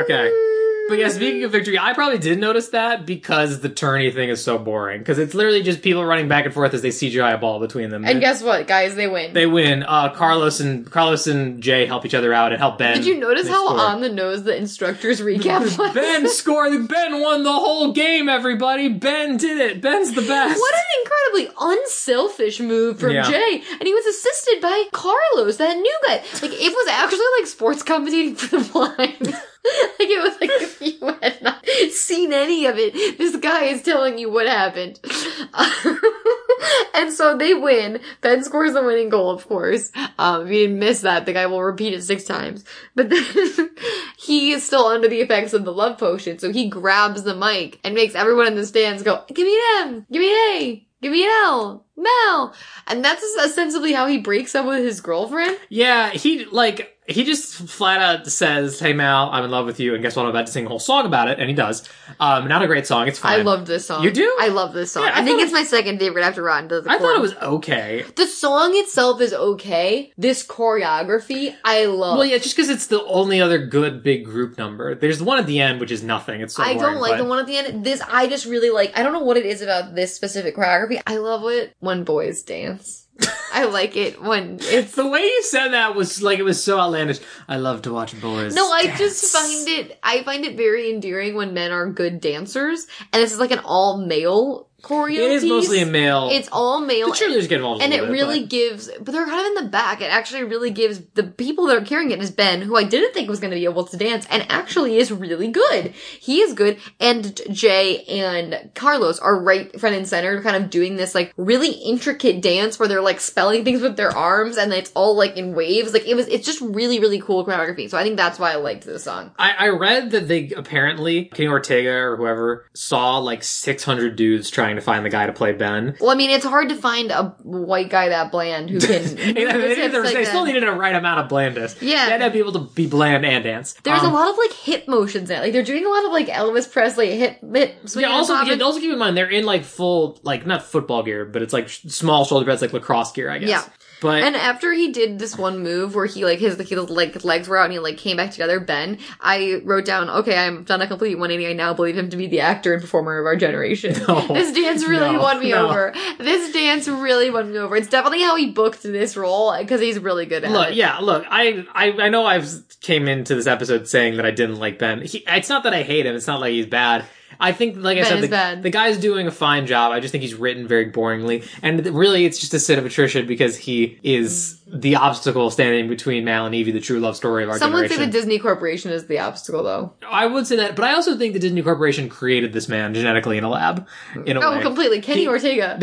okay. But yeah, speaking of victory, I probably did notice that because the tourney thing is so boring. Because it's literally just people running back and forth as they CGI a ball between them. And guess what, guys? They win. they win. Uh, Carlos and Carlos and Jay help each other out and help Ben. Did you notice how score. on the nose the instructor's recap was? Ben scored. Ben won the whole game. Everybody, Ben did it. Ben's the best. What an incredibly unselfish move from Yeah. Jay. And he was assisted by Carlos, that new guy. Like, it was actually like sports commentating for the blind. like, it was like if you had not seen any of it, this guy is telling you what happened. and so they win. Ben scores the winning goal, of course. Um, if you didn't miss that, the guy will repeat it six times. But then he is still under the effects of the love potion, so he grabs the mic and makes everyone in the stands go, "Give me an M, give me an A, give me an L, Mal," and that's ostensibly how he breaks up with his girlfriend. Yeah, he like he just flat out says, "Hey Mal, I'm in love with you," and guess what? I'm about to sing a whole song about it, and he does. Um, not a great song. It's fine. I love this song. You do? I love this song. Yeah, I I, think it's my second favorite after Rotten to the I thought it was okay. The song itself is okay. This choreography, I love. Well, yeah, just because it's the only other good big group number. There's the one at the end, which is nothing. It's so I boring, don't like but- the one at the end. This I just really like. I don't know what it is about this specific choreography. I love it when boys dance. I like it when it's. The way you said that was like it was so outlandish. I love to watch boys. No, I dance. just find it. I find it very endearing when men are good dancers, and this is like an all male choreo. It is mostly a male. It's all male. the cheerleaders get involved, and it bit, really but- gives but they're kind of in the back it actually really gives the people that are carrying it is ben who i didn't think was going to be able to dance and actually is really good he is good and jay and carlos are right front and center kind of doing this like really intricate dance where they're like spelling things with their arms and it's all like in waves like it was it's just really really cool choreography so i think that's why i liked this song I, I read that they apparently Kenny Ortega or whoever saw like 600 dudes trying to find the guy to play Ben. well i mean it's hard to find a white guy that bland who can they, they, move his they still needed a right amount of blandness. Yeah. they had to be able to be bland and dance. There's Um, a lot of like hip motions in it. Like they're doing a lot of like Elvis Presley hip hip Yeah, also, yeah, also keep in mind they're in like full, like not football gear, but it's like small shoulder pads, like lacrosse gear, I guess. Yeah. But And after he did this one move where he like his, his like legs were out and he like came back together, Ben, I wrote down, okay, I'm done a complete 180. I now believe him to be the actor and performer of our generation. No. this dance really No. won me No. over. This dance really won me over. It's definitely how he booked this role because he's really good at it. Look, it. yeah, look, I, I, I know I've came into this episode saying that I didn't like Ben. He, it's not that I hate him. It's not like he's bad. I think, like I said, the, bad. the guy's doing a fine job. I just think he's written very boringly, and really, it's just a sit of attrition because he is the obstacle standing between Mal and Evie, the true love story of our Someone say generation. the Disney Corporation is the obstacle though. I would say that, but I also think the Disney Corporation created this man genetically in a lab. In a Oh, way, completely. Kenny He- Ortega. had-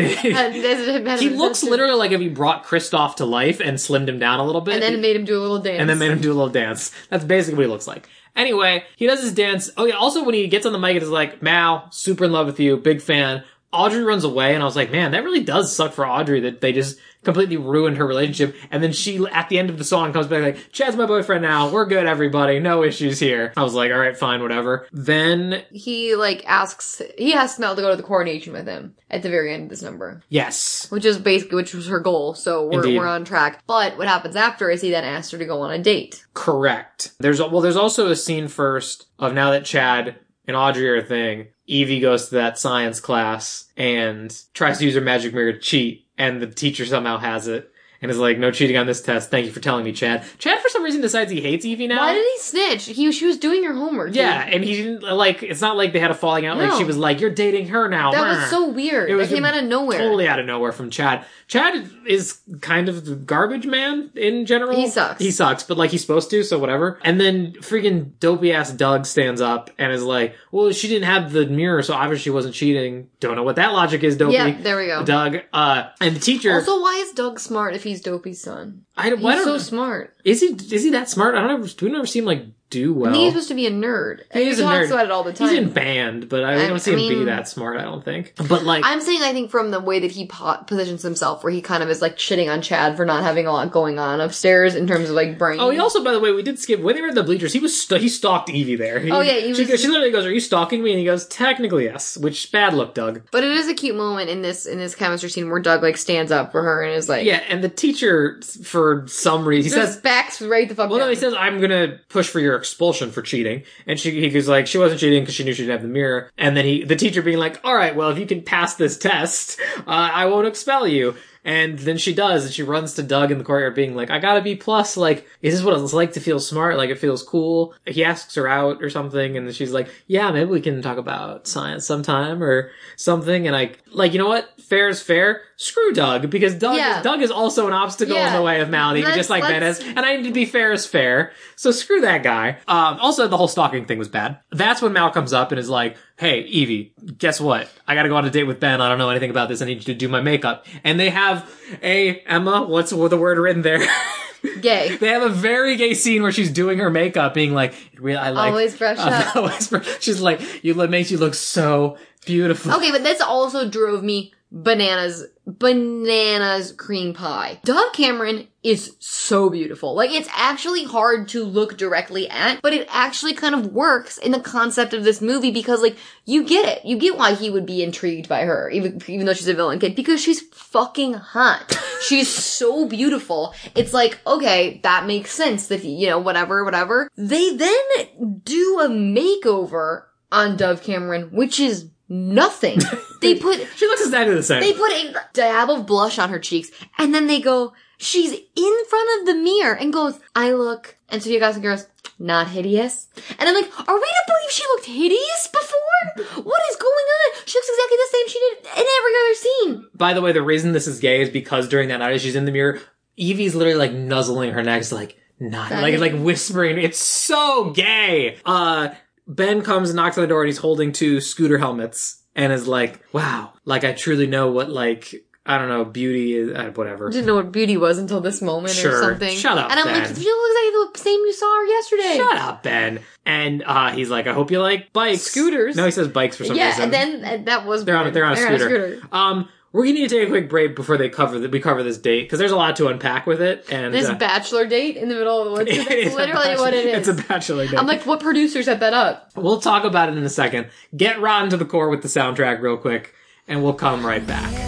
had- had- he looks literally like if he brought Kristoff to life and slimmed him down a little bit, And then made him do a little dance. and then made him do a little dance. That's basically what he looks like. Anyway, he does his dance. Oh yeah, also when he gets on the mic, it's like, Mal, super in love with you, big fan. Audrey runs away, and I was like, man, that really does suck for Audrey that they just completely ruined her relationship. And then she, at the end of the song, comes back like, Chad's my boyfriend now. We're good, everybody. No issues here. I was like, all right, fine, whatever. Then, he like asks he asks Mal to go to the coronation with him at the very end of this number. yes, Which is basically which was her goal, so we're Indeed. we're on track. But what happens after is he then asks her to go on a date. Correct. There's well, there's also a scene first of now that Chad and Audrey are a thing. Evie goes to that science class and tries to use her magic mirror to cheat, and the teacher somehow has it and is like, "No cheating on this test. Thank you for telling me, Chad." Chad, for some reason, decides he hates Evie now. Why did he snitch? He she was doing her homework. dude. yeah, and he didn't like. It's not like they had a falling out. Like she was like, "You're dating her now." That Brr. was so weird. It was came out of nowhere. Totally out of nowhere from Chad. Chad is kind of the garbage man in general. He sucks. He sucks, but like he's supposed to, so whatever. And then freaking dopey ass Doug stands up and is like, "Well, she didn't have the mirror, so obviously she wasn't cheating." Don't know what that logic is, dopey. Yeah, there we go. Doug. Uh, and the teacher. Also, why is Doug smart if he's Dopey's son? I don't. He's Why don't so smart. is he? Is he that smart? I don't ever. Do we never see him like do well? He's supposed to be a nerd. And He is he a talks nerd. about it all the time. He's in band, but I, I- don't see I him be that smart. I don't think. But like, I'm saying I think from the way that he po- positions himself, where he kind of is like shitting on Chad for not having a lot going on upstairs in terms of like brain. Oh, he also, by the way, we did skip when they were in the bleachers. He was st- he stalked Evie there. He- Oh, yeah, he she, was- she literally goes, "Are you stalking me?" And he goes, "Technically, yes." Which bad look, Doug. But it is a cute moment in this in this chemistry scene where Doug like stands up for her and is like, Yeah, and the teacher, for some reason, he says, backs right the fuck "Well, down. no," he says, "I'm gonna push for your expulsion for cheating." And she he goes like, "She wasn't cheating because she knew she didn't have the mirror." And then he, the teacher, being like, "All right, well, if you can pass this test, uh, I won't expel you." And then she does, and she runs to Doug in the courtyard, being like, "I got to be plus. Like, is this what it's like to feel smart? Like, it feels cool." He asks her out or something, and then she's like, "Yeah, maybe we can talk about science sometime or something." And I like, you know what? Fair is fair. Screw Doug because Doug Yeah. is, Doug is also an obstacle in the way of Malady, just like Ben is. And I need to be fair is fair. So screw that guy. Um, also, the whole stalking thing was bad. That's when Mal comes up and is like, "Hey, Evie, guess what? I got to go on a date with Ben. I don't know anything about this. I need you to do my makeup." And they have a Emma. What's the word written there? gay. they have a very gay scene where she's doing her makeup, being like, "Really, I like Always brush uh, up. always brush-" She's like, "You look makes you look so beautiful." Okay, but this also drove me bananas, bananas cream pie. Dove Cameron is so beautiful. Like, it's actually hard to look directly at, but it actually kind of works in the concept of this movie because, like, you get it. You get why he would be intrigued by her, even, even though she's a villain kid, because she's fucking hot. she's so beautiful. It's like, okay, that makes sense that he, you know, whatever, whatever. They then do a makeover on Dove Cameron, which is nothing. they put she looks exactly the same. they put a dab of blush on her cheeks, and then they go, she's in front of the mirror and goes, I look, and Sophia Gossett goes, not hideous. And I'm like, are we to believe she looked hideous before? What is going on? She looks exactly the same she did in every other scene. By the way, the reason this is gay is because during that night she's in the mirror, Evie's literally like nuzzling her neck, like not like like whispering. It's so gay. Uh, Ben comes and knocks on the door and he's holding two scooter helmets and is like, "Wow, like I truly know what like." I don't know, beauty is, uh, whatever. Didn't know what beauty was until this moment or Sure. something. Shut up, And I'm Ben. like, she looks exactly the same you saw her yesterday. Shut up, Ben. And uh, he's like, I hope you like bikes. Scooters. No, he says bikes for some yeah, reason. and then and that was they're on they're on a They're scooter. Um, we're gonna need to take a quick break before they cover the, we cover this date because there's a lot to unpack with it. And This uh, bachelor date in the middle of the woods. That's is literally what it is. It's a bachelor date. I'm like, what producer set that up? we'll talk about it in a second. Get rotten to the core with the soundtrack real quick, and we'll come right back.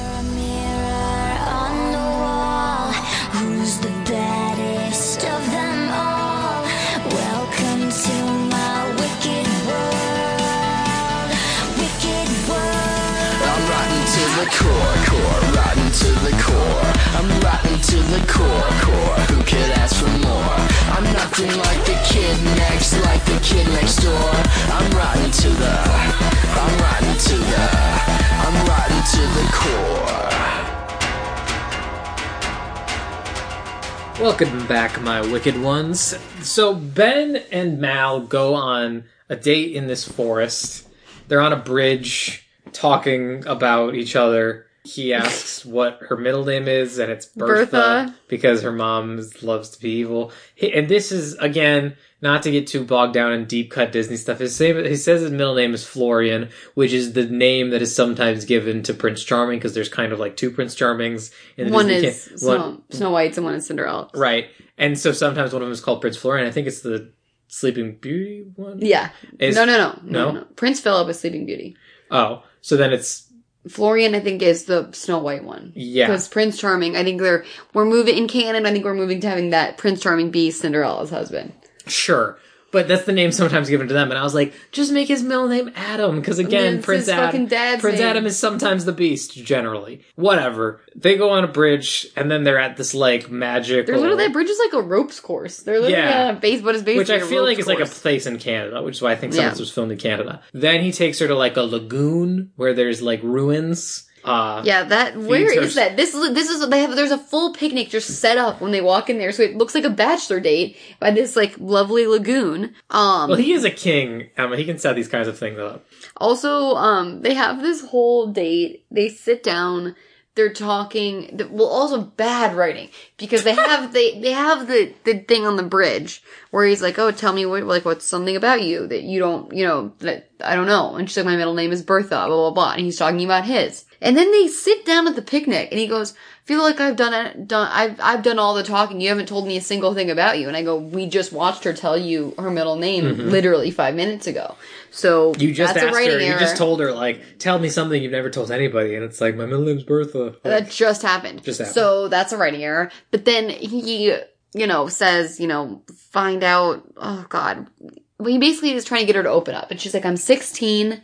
To the core. I'm rotten to the core, core. Who could ask for more? I'm nothing like the kid next, like the kid next door. I'm rotten to the, I'm rotten to the, I'm rotten to the core. Welcome back, my wicked ones. So Ben and Mal go on a date in this forest. They're on a bridge talking about each other. He asks what her middle name is, and it's Bertha, Bertha. because her mom loves to be evil. He, and this is again not to get too bogged down in deep cut Disney stuff. His same, he says his middle name is Florian, which is the name that is sometimes given to Prince Charming because there's kind of like two Prince Charmings. In the One Disney is Snow, one- Snow White's and one is Cinderella. Right. And so sometimes one of them is called Prince Florian. I think it's the Sleeping Beauty one. Yeah. Is- no, no, no, no, No? no. Prince Philip is Sleeping Beauty. Oh, so then it's Florian, I think, is the Snow White one. yeah. Because Prince Charming, I think they're we're moving in canon. I think we're moving to having that Prince Charming be Cinderella's husband. Sure. But that's the name sometimes given to them, and I was like, just make his middle name Adam, because again, Prince Adam, Prince name. Adam is sometimes the Beast, generally. Whatever. They go on a bridge, and then they're at this like magic. There's literally that bridge is like a ropes course. They're literally Yeah. on a base, but it's basically which I feel like is like a place in Canada, which is why I think some of this was filmed in Canada. Then he takes her to like a lagoon where there's like ruins. Uh, Yeah, that where is that? This is this is they have there's a full picnic just set up when they walk in there, so it looks like a bachelor date by this like lovely lagoon. Um, Well, he is a king. Emma. He can set these kinds of things up. Also, um, they have this whole date. They sit down. They're talking. Well, also bad writing because they have they they have the the thing on the bridge where he's like, "Oh, tell me what like what's something about you that you don't you know that I don't know." And she's like, "My middle name is Bertha." Blah blah blah. And he's talking about his. And then they sit down at the picnic, and he goes, "Feel like I've done. Done. I've I've done all the talking. You haven't told me a single thing about you." And I go, "We just watched her tell you her middle name mm-hmm. literally five minutes ago." So You just that's asked her. You just told her like, tell me something you've never told anybody, and it's like my middle name's Bertha. That just happened. Just happened. So that's a writing error. But then he, you know, says, you know, find out. Oh God. Well, he basically is trying to get her to open up, and she's like, "I'm 16.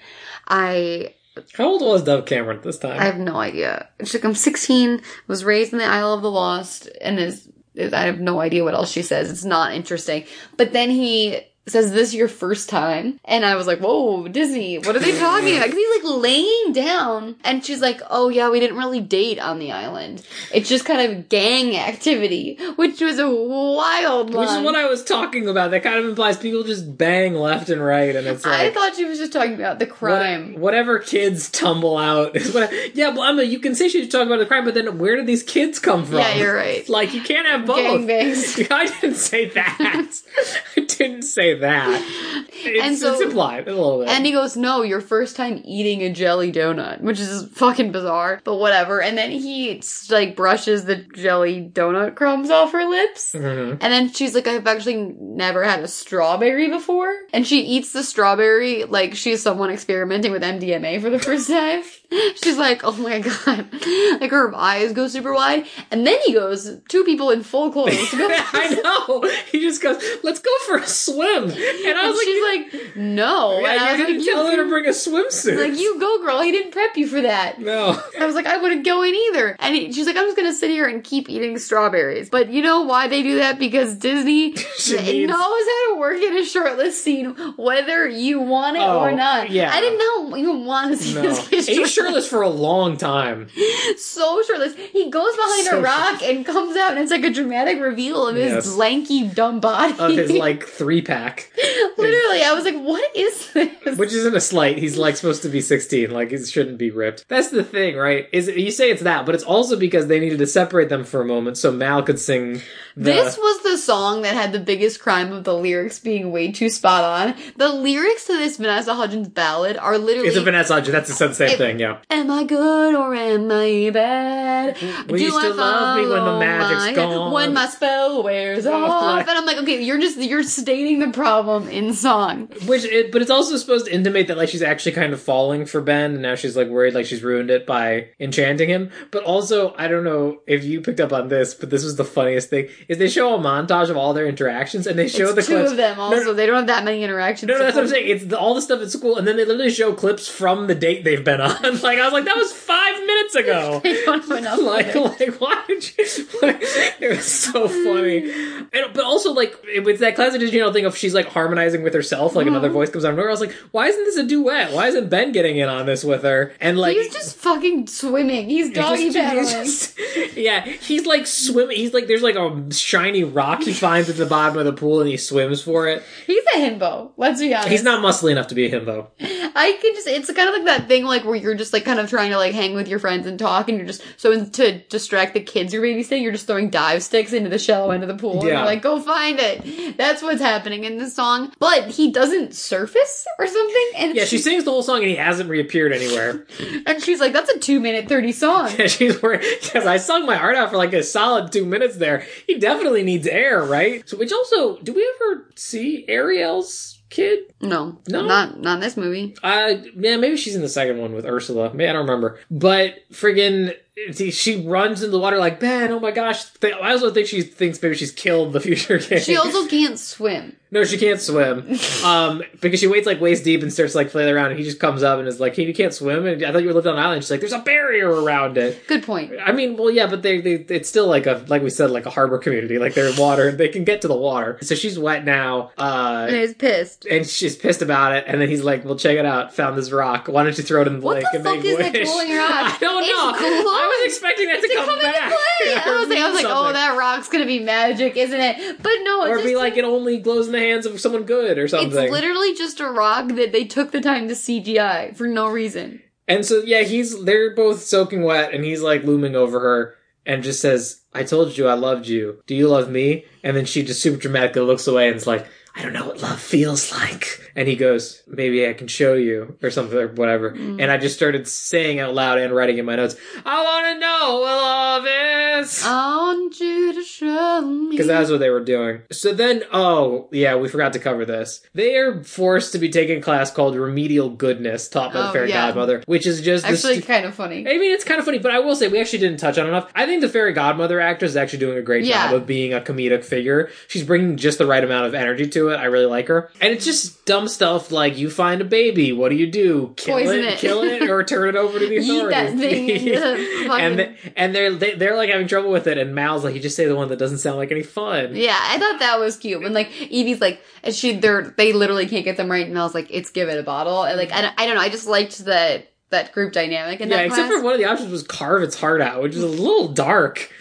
I How old was Dove Cameron at this time? I have no idea." Like, "I'm 16. Was raised in the Isle of the Lost, and is." is- I have no idea what else she says. It's not interesting. But then he says, "This your first time?" And I was like, "Whoa, Disney! What are they talking about?" Because he's like laying down, and she's like, "Oh yeah, we didn't really date on the island. It's just kind of gang activity," which was a wild Which is what I was talking about. That kind of implies people just bang left and right, and it's like I thought she was just talking about the what- crime. whatever kids tumble out what. Yeah, well, Emma, you can say she's talking about the crime, but then where did these kids come from? Yeah, you're right. Like you can't have both. Gangbangs. I didn't say that. I didn't say that. It's, And so- it's implied a little bit. And he goes, "No, your first time eating a jelly donut," which is fucking bizarre, but whatever. And then he like brushes the jelly donut crumbs off her lips, Mhm. and then she's like, "I've actually never had a strawberry before," and she eats the strawberry like she's someone experimenting with MDMA for the first time. She's like, "Oh my god!" Like her eyes go super wide, and then he goes, two people in full clothes. I know. He just goes, "Let's go for a swim," and I And was like, she's like, no. yeah, and I "You was like, tell her to bring a swimsuit." like, you go, girl. He didn't prep you for that. no. I was like, I wouldn't go in either. And he, she's like, I'm just gonna sit here and keep eating strawberries. But you know why they do that? Because Disney knows how to work in a shortlist scene, whether you want it or Oh, not. yeah. I didn't know you want to see No, this kid he's shirtless for a long time. so shirtless. He goes behind So a rock and comes out, and it's like a dramatic reveal of his lanky, dumb body. Of his like three pack, Literally, I was like, what is this? which isn't a slight. He's like supposed to be sixteen. Like it shouldn't be ripped. That's the thing, right? Is you say it's that, but it's also because they needed to separate them for a moment so Mal could sing. This was the song that had the biggest crime of the lyrics being way too spot on. The lyrics to this Vanessa Hudgens ballad are literally it's a Vanessa Hudgens. That's the same It- thing. Yeah. Am I good or am I bad? Mm-hmm. Will you still love me when the magic's my- gone? When my spell wears off. And I'm like, okay, you're just you're stating the problem in song. Which, it, but it's also supposed to intimate that like she's actually kind of falling for Ben, and now she's like worried like she's ruined it by enchanting him. But also, I don't know if you picked up on this, but this was the funniest thing: is they show a montage of all their interactions, and they show the two clips. of them No, also. no, They don't have that many interactions. No, no, that's what I'm saying. It's the, all the stuff at school, and then they literally show clips from the date they've been on. like I was like, that was five minutes ago. They don't have enough. like, like, why did you? Like, it was so funny, and but also like with that classic Channel thing of she's like harmonizing with herself, like Mm-hmm. another voice comes out of nowhere. I was like, why isn't this a duet? Why isn't Ben getting in on this with her? And like, He's just fucking swimming. He's doggy paddling. yeah, he's like swimming. He's like, there's like a shiny rock he finds at the bottom of the pool, and he swims for it. He's a himbo. Let's be honest. He's not muscly enough to be a himbo. I can just, it's kind of like that thing like where you're just like kind of trying to like hang with your friends and talk and you're just, so to distract the kids you're babysitting, you're just throwing dive sticks into the shallow end of the pool. And Yeah. you're like, go find it. That's what's happening in this song. But he doesn't surface or something. And Yeah, she sings the whole song, and he hasn't reappeared anywhere. and she's like, that's a two minute 30 song. And she's wearing because I sung my heart out for like a solid two minutes there. He definitely needs air, right? So, which also, do we ever see Ariel's kid? No, No? not, not in this movie. Uh, yeah, maybe she's in the second one with Ursula. Maybe I don't remember. But friggin', she- she runs in the water like Ben. Oh my gosh! I also think she thinks maybe she's killed the future king. She also can't swim. no, she can't swim. Um, because she waits like waist deep and starts like flailing around, and he just comes up and is like, "Hey, you can't swim." And I thought you lived on an island. She's like, "There's a barrier around it." Good point. I mean, well, yeah, but they, they it's still like a like we said, like a harbor community. Like they're in water, they can get to the water. So she's wet now, uh, And he's pissed. And she's pissed about it. And then he's like, "Well, check it out. Found this rock. Why don't you throw it in the What lake the and fuck make is that wish?" glowing rock? I don't It's know. I was expecting that to, to come, come back. play. I was like, I was like, oh, that rock's gonna be magic, isn't it? But no, it's Or be like, it only glows in the hands of someone good or something. It's literally just a rock that they took the time to CGI for no reason. And so yeah, he's they're both soaking wet, and he's like looming over her and just says, "I told you I loved you. Do you love me?" And then she just super dramatically looks away and is like, "I don't know what love feels like." And he goes, "Maybe I can show you," or something or whatever. Mm. And I just started saying out loud and writing in my notes, "I want to know what love is." I want you to show me. because that's what they were doing. So then, oh yeah, we forgot to cover this. They are forced to be taking a class called Remedial Goodness, taught by the Oh, Fairy yeah. Godmother, which is just actually kind of funny. I mean, it's kind of funny, but I will say we actually didn't touch on enough. I think the fairy godmother actress is actually doing a great Yeah. job of being a comedic figure. She's bringing just the right amount of energy to it. I really like her, and it's just dumb stuff like you find a baby, what do you do? Kill Poison it, it. kill it, or turn it over to the authorities? that thing the and they, and they're they, they're like having trouble with it, and Mal's like, you just say the one that doesn't sound like any fun. Yeah, I thought that was cute. When like Evie's like, and she, they're they literally can't get them right, and was like, it's give it a bottle. And like I don't, I don't know, I just liked that that group dynamic in Yeah, that except for one of the options was carve its heart out, which is a little dark.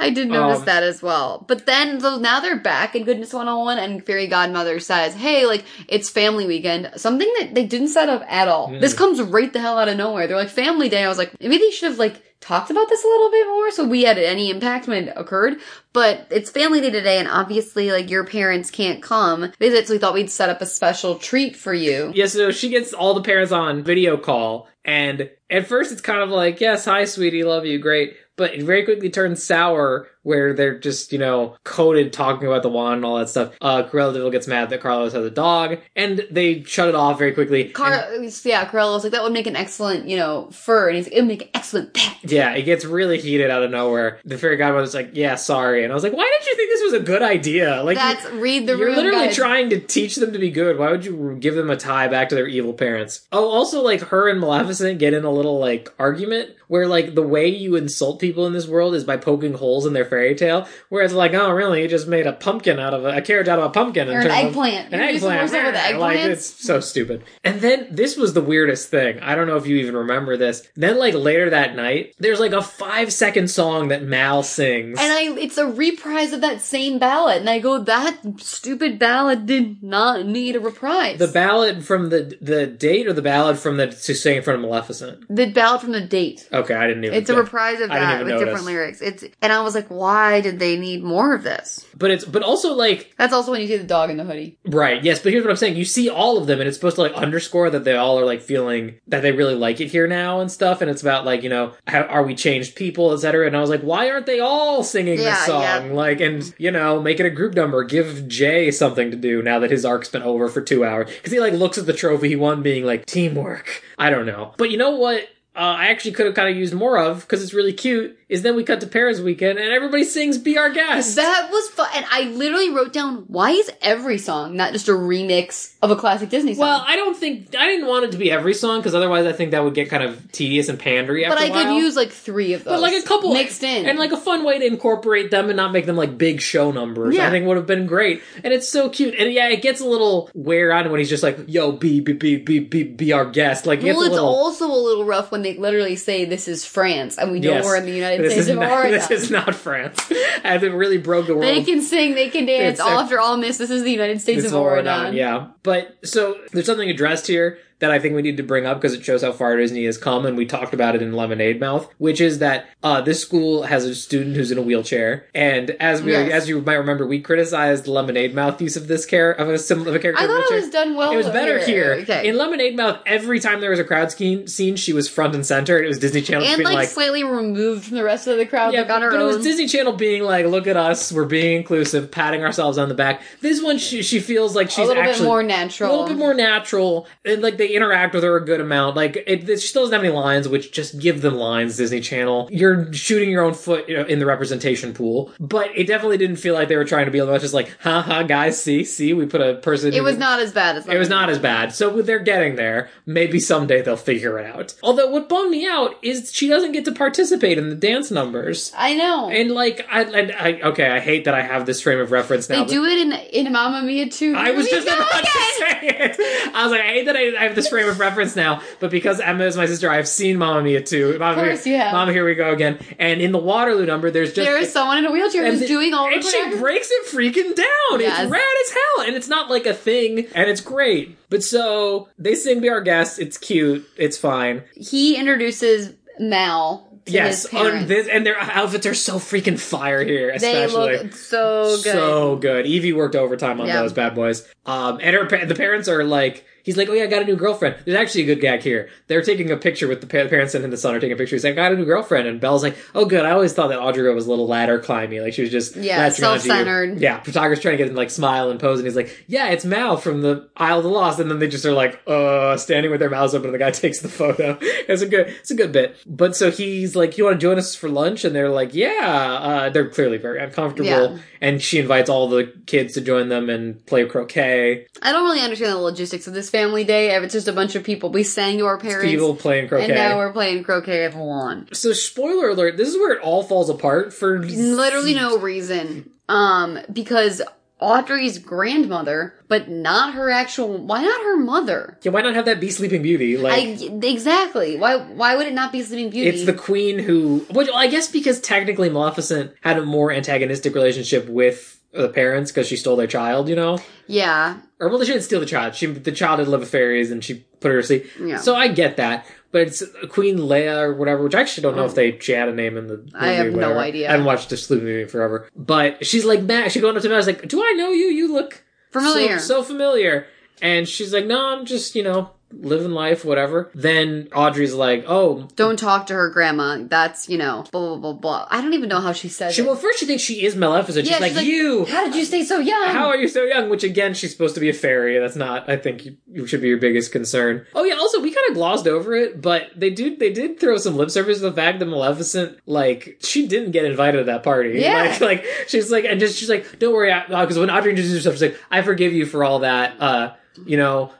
I did notice Um, that as well. But then, so now they're back in Goodness 101, and Fairy Godmother says, hey, like, it's family weekend. Something that they didn't set up at all. Hmm. This comes right the hell out of nowhere. They're like, family day. I was like, maybe they should have, like, talked about this a little bit more so we had any impact when it occurred. But it's family day today, and obviously, like, your parents can't come visit, so we thought we'd set up a special treat for you. Yeah, so she gets all the parents on video call, and at first it's kind of like, yes, hi, sweetie, love you, great. But it very quickly turns sour where they're just, you know, coded talking about the wand and all that stuff. Uh, Cruella de Vil gets mad that Carlos has a dog, and they shut it off very quickly. Car- And- yeah, Cruella was like, that would make an excellent, you know, fur. And he's like, it would make an excellent pet. yeah, it gets really heated out of nowhere. The fairy godmother's like, yeah, sorry. And I was like, why did you think this was a good idea? Like, That's read the You're room, literally guys. trying to teach them to be good. Why would you give them a tie back to their evil parents? Oh, also, like, her and Maleficent get in a little, like, argument where, like, the way you insult people in this world is by poking holes in their fairy tale. Where it's like, oh, really? You just made a pumpkin out of a, a carrot out of a pumpkin. Or an eggplant. An eggplant. more so with Ah, Like, it's so stupid. And then, this was the weirdest thing. I don't know if you even remember this. Then, like, later that night, there's, like, a five second song that Mal sings. And I, it's a reprise of that same ballad, and I go, that stupid ballad did not need a reprise. the ballad from the the date or the ballad from the to sing in front of Maleficent? The ballad from the date. Okay, I didn't even. It's a reprise of that with notice. different lyrics. It's and I was like, why did they need more of this? But it's but also like That's also when you see the dog in the hoodie. right, yes. But here's what I'm saying: you see all of them, and it's supposed to like underscore that they all are like feeling that they really like it here now and stuff. And it's about like you know, how, are we changed people, etc. And I was like, why aren't they all singing Yeah, this song? yeah. Like, and you know, make it a group number. Give Jay something to do now that his arc's been over for two hours because he like looks at the trophy he won, being like teamwork. I don't know, but you know what? Uh, I actually could have kind of used more of because it's really cute. Is then we cut to Paris weekend and everybody sings "Be Our Guest." That was fun, and I literally wrote down why is every song not just a remix of a classic Disney song? Well, I don't think I didn't want it to be every song because otherwise I think that would get kind of tedious and pandery. but I could use like three of those, but like a couple mixed in, and like a fun way to incorporate them and not make them like big show numbers. Yeah. I think would have been great. And it's so cute. And yeah, it gets a little wear on when he's just like, "Yo, be be be be be, be our guest." Like, it well, it's little. also a little rough when they literally say this is France, and we know Yes. we're in the United this States is of not, Oregon. This is not France. and it really broke the world. They can sing, they can dance. All after all miss, this is the United States of Oregon. Oregon, yeah. But so there's something addressed here that I think we need to bring up because it shows how far Disney has come, and we talked about it in Lemonade Mouth, which is that uh, this school has a student who's in a wheelchair, and as we Yes. as you might remember, we criticized Lemonade Mouth use of this care of a sim- of a character. I thought it was done well. It was better here. Okay. In Lemonade Mouth, every time there was a crowd scheme scene, she was front and center, and it was Disney Channel and being like, like, slightly removed from the rest of the crowd, yeah, like on her but it was. Disney Channel being like, "Look at us, we're being inclusive, patting ourselves on the back." This one, she she feels like she's a little actually bit more natural. a little bit more natural, and like they interact with her a good amount. Like it, it- she still doesn't have any lines, which just give them lines. Disney Channel, you're shooting your own foot you know, in the representation pool, but it definitely didn't feel like they were trying to be much just like, "Ha ha, guys, see, see, we put a person." It was not as bad as It was not as bad. So they're getting there. Maybe someday they'll figure it out. Although what bummed me out is she doesn't get to participate in the dance numbers. I know. And like, I, I, I okay, I hate that I have this frame of reference now. they do it in in Mamma Mia too. I was just about to say it. I was like, I hate that I, I this frame of reference now, but because Emma is my sister, I've seen Mamma Mia too. Mamma course Mia, you have. Mama, here we go again. And in the Waterloo number, there's just There is someone in a wheelchair and who's the- doing all the and she breaks it freaking down. Yes. It's rad as hell, and it's not like a thing, and it's great. But so they sing "Be Our Guest." It's cute. It's fine. He introduces Mal to yes, this, and their outfits are so freaking fire here. they Especially. look so good. So good. Evie worked overtime on Yeah. those bad boys. Um, and her the parents are like, he's like, oh yeah, I got a new girlfriend. There's actually a good gag here. They're taking a picture with the, pa- the parents and the son are taking a picture. He's like, I got a new girlfriend, and Belle's like, oh good. I always thought that Audrey was a little ladder climbing, like she was just Yeah, you. self-centered. Yeah, photographer's trying to get him like smile and pose, and he's like, yeah, it's Mal from the Isle of the Lost, and then they just are like, uh, standing with their mouths open, and the guy takes the photo. It's a good, it's a good bit. But so he's like, you want to join us for lunch? And they're like, yeah. Uh, they're clearly very uncomfortable Yeah. and she invites all the kids to join them and play croquet. I don't really understand the logistics of this family day. It's just a bunch of people. We sang to our parents, People playing croquet. and now we're playing croquet at the lawn. so spoiler alert: this is where it all falls apart for Literally no reason. Um, because Audrey's grandmother, but not her actual. Why not her mother? Yeah, why not have that be Sleeping Beauty? Like I exactly. Why? Why would it not be Sleeping Beauty? it's the queen who. Well, I guess because technically Maleficent had a more antagonistic relationship with the parents because she stole their child. You know. yeah. Or well, she didn't steal the child. She the child had with fairies, and she put her to sleep. Yeah. So I get that, but it's uh, Queen Leah or whatever, which I actually don't know if oh. they she had a name in the. Movie, Oh. I have no idea. I haven't watched Sleeping movie in forever, but she's like Mal. She going up to Mal. I was like, "Do I know you? You look Familiar. so, so familiar." And she's like, "No, I'm just you know living life, whatever." Then Audrey's like, "Oh." Don't talk to her grandma. That's you know blah blah blah blah. I don't even know how she says She, it. well, first she thinks she is Maleficent. She's Yeah, like, she's like, "You, How did you stay so young? How are you so young? Which again, she's supposed to be a fairy. That's not. I think you, you should be your biggest concern. Oh yeah. Also, we kind of glossed over it, but they do. They did throw some lip service to the fact that Maleficent, like, she didn't get invited to that party. Yeah. Like, like she's like, and just she's like, don't worry, because when Audrey introduced herself, she's like, I forgive you for all that. uh you know,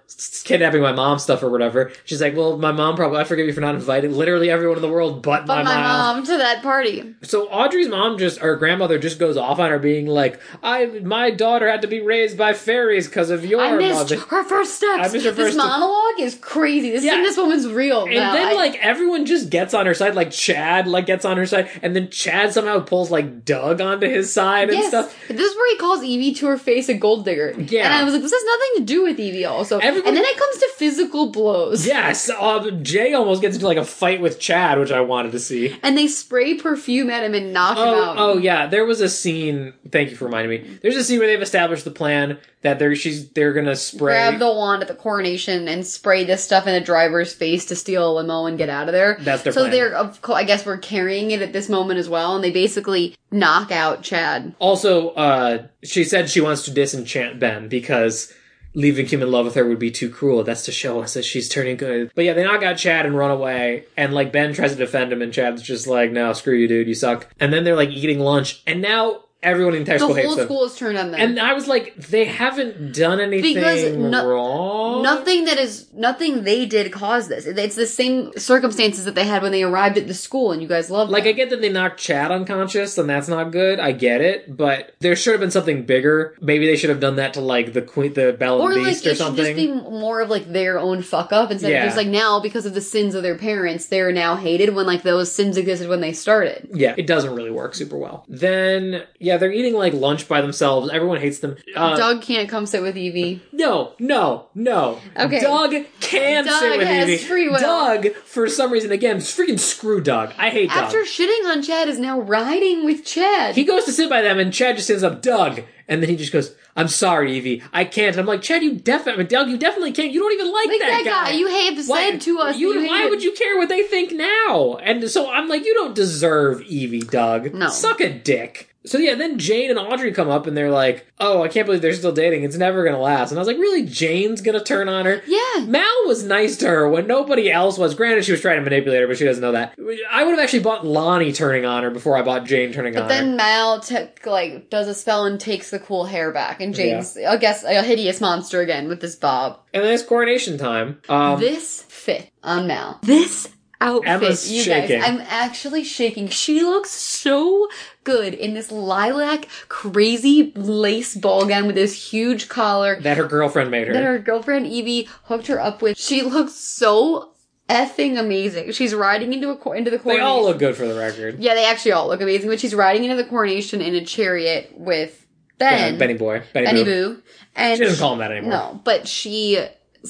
kidnapping my mom stuff or whatever. She's like, well, my mom probably, I forgive you for not inviting literally everyone in the world but, but my mom to that party. so Audrey's mom just or grandmother just goes off on her being like, "I my daughter had to be raised by fairies because of your I missed mother." her first steps. I missed her this first steps. monologue is crazy. This Yeah. is this woman's real. And now. then I- like everyone just gets on her side, like Chad like gets on her side, and then Chad somehow pulls like Doug onto his side and yes, stuff. this is where he calls Evie to her face a gold digger. Yeah. and I was like, this has nothing to do with Evie also. Everybody- and then it comes to physical blows. Yes, um, Jay almost gets into like a fight with Chad, which I wanted to see. And they spray perfume at him and knock him Oh, out. oh yeah, there was a scene. Thank you for reminding me. There's a scene where they've established the plan that they're she's they're gonna spray. Grab the wand at the coronation and spray this stuff in a driver's face to steal a limo and get out of there. That's their so plan. they're, of course, I guess we're carrying it at this moment as well, and they basically knock out Chad. Also, uh, she said she wants to disenchant Ben because leaving him in love with her would be too cruel. That's to show us that she's turning good. But yeah, they knock out Chad and run away, and like Ben tries to defend him, and Chad's just like, "No, screw you, dude, you suck." And then they're like eating lunch, and now everyone in entire The school hates whole them. school is turned on them. And I was like, they haven't done anything Because no- wrong. Nothing that is nothing they did caused this. It's the same circumstances that they had when they arrived at the school, and you guys love. Like, I get that they knocked Chad unconscious, and that's not good. I get it, but there should have been something bigger. Maybe they should have done that to like the queen, the Belle or and like Beast, or something. just be more of like their own fuck up instead Yeah. of just like now because of the sins of their parents, they're now hated when like those sins existed when they started. Yeah, it doesn't really work super well. Then, yeah, they're eating like lunch by themselves. Everyone hates them. Uh, Doug can't come sit with Evie. no, no, no. Okay. Doug can Doug sit with has Evie. free will. Doug, for some reason, again, freaking screw Doug. I hate Doug. After shitting on Chad, is now riding with Chad. He goes to sit by them, and Chad just ends up Doug, and then he just goes, "I'm sorry, Evie, I can't." And I'm like, Chad, you definitely, Doug, you definitely can't. You don't even like, like that, that guy. you have Why- said to us. you- you why would you care what they think now? And so I'm like, you don't deserve Evie, Doug. No. suck a dick. So yeah, then Jane and Audrey come up and they're like, "Oh, I can't believe they're still dating. It's never gonna last." And I was like, "Really? Jane's gonna turn on her?" Yeah. Mal was nice to her when nobody else was. Granted, she was trying to manipulate her, but she doesn't know that. I would have actually bought Lonnie turning on her before I bought Jane turning on her. But then Mal took like does a spell and takes the cool hair back, and Jane's I guess a hideous monster again with this bob. And then it's coronation time. Um, this fit on Mal. This outfit, Emma's you shaking. guys. I'm actually shaking. She looks so good in this lilac, crazy lace ball gown with this huge collar that her girlfriend made her. that her girlfriend Evie hooked her up with. She looks so effing amazing. She's riding into a cor- into the coronation. they all look good for the record. yeah, they actually all look amazing. But she's riding into the coronation in a chariot with Ben, Yeah, Benny Boy, Benny, Benny Boo. Boo, and She doesn't call him that anymore. no, but she's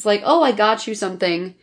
like, "Oh, I got you something,"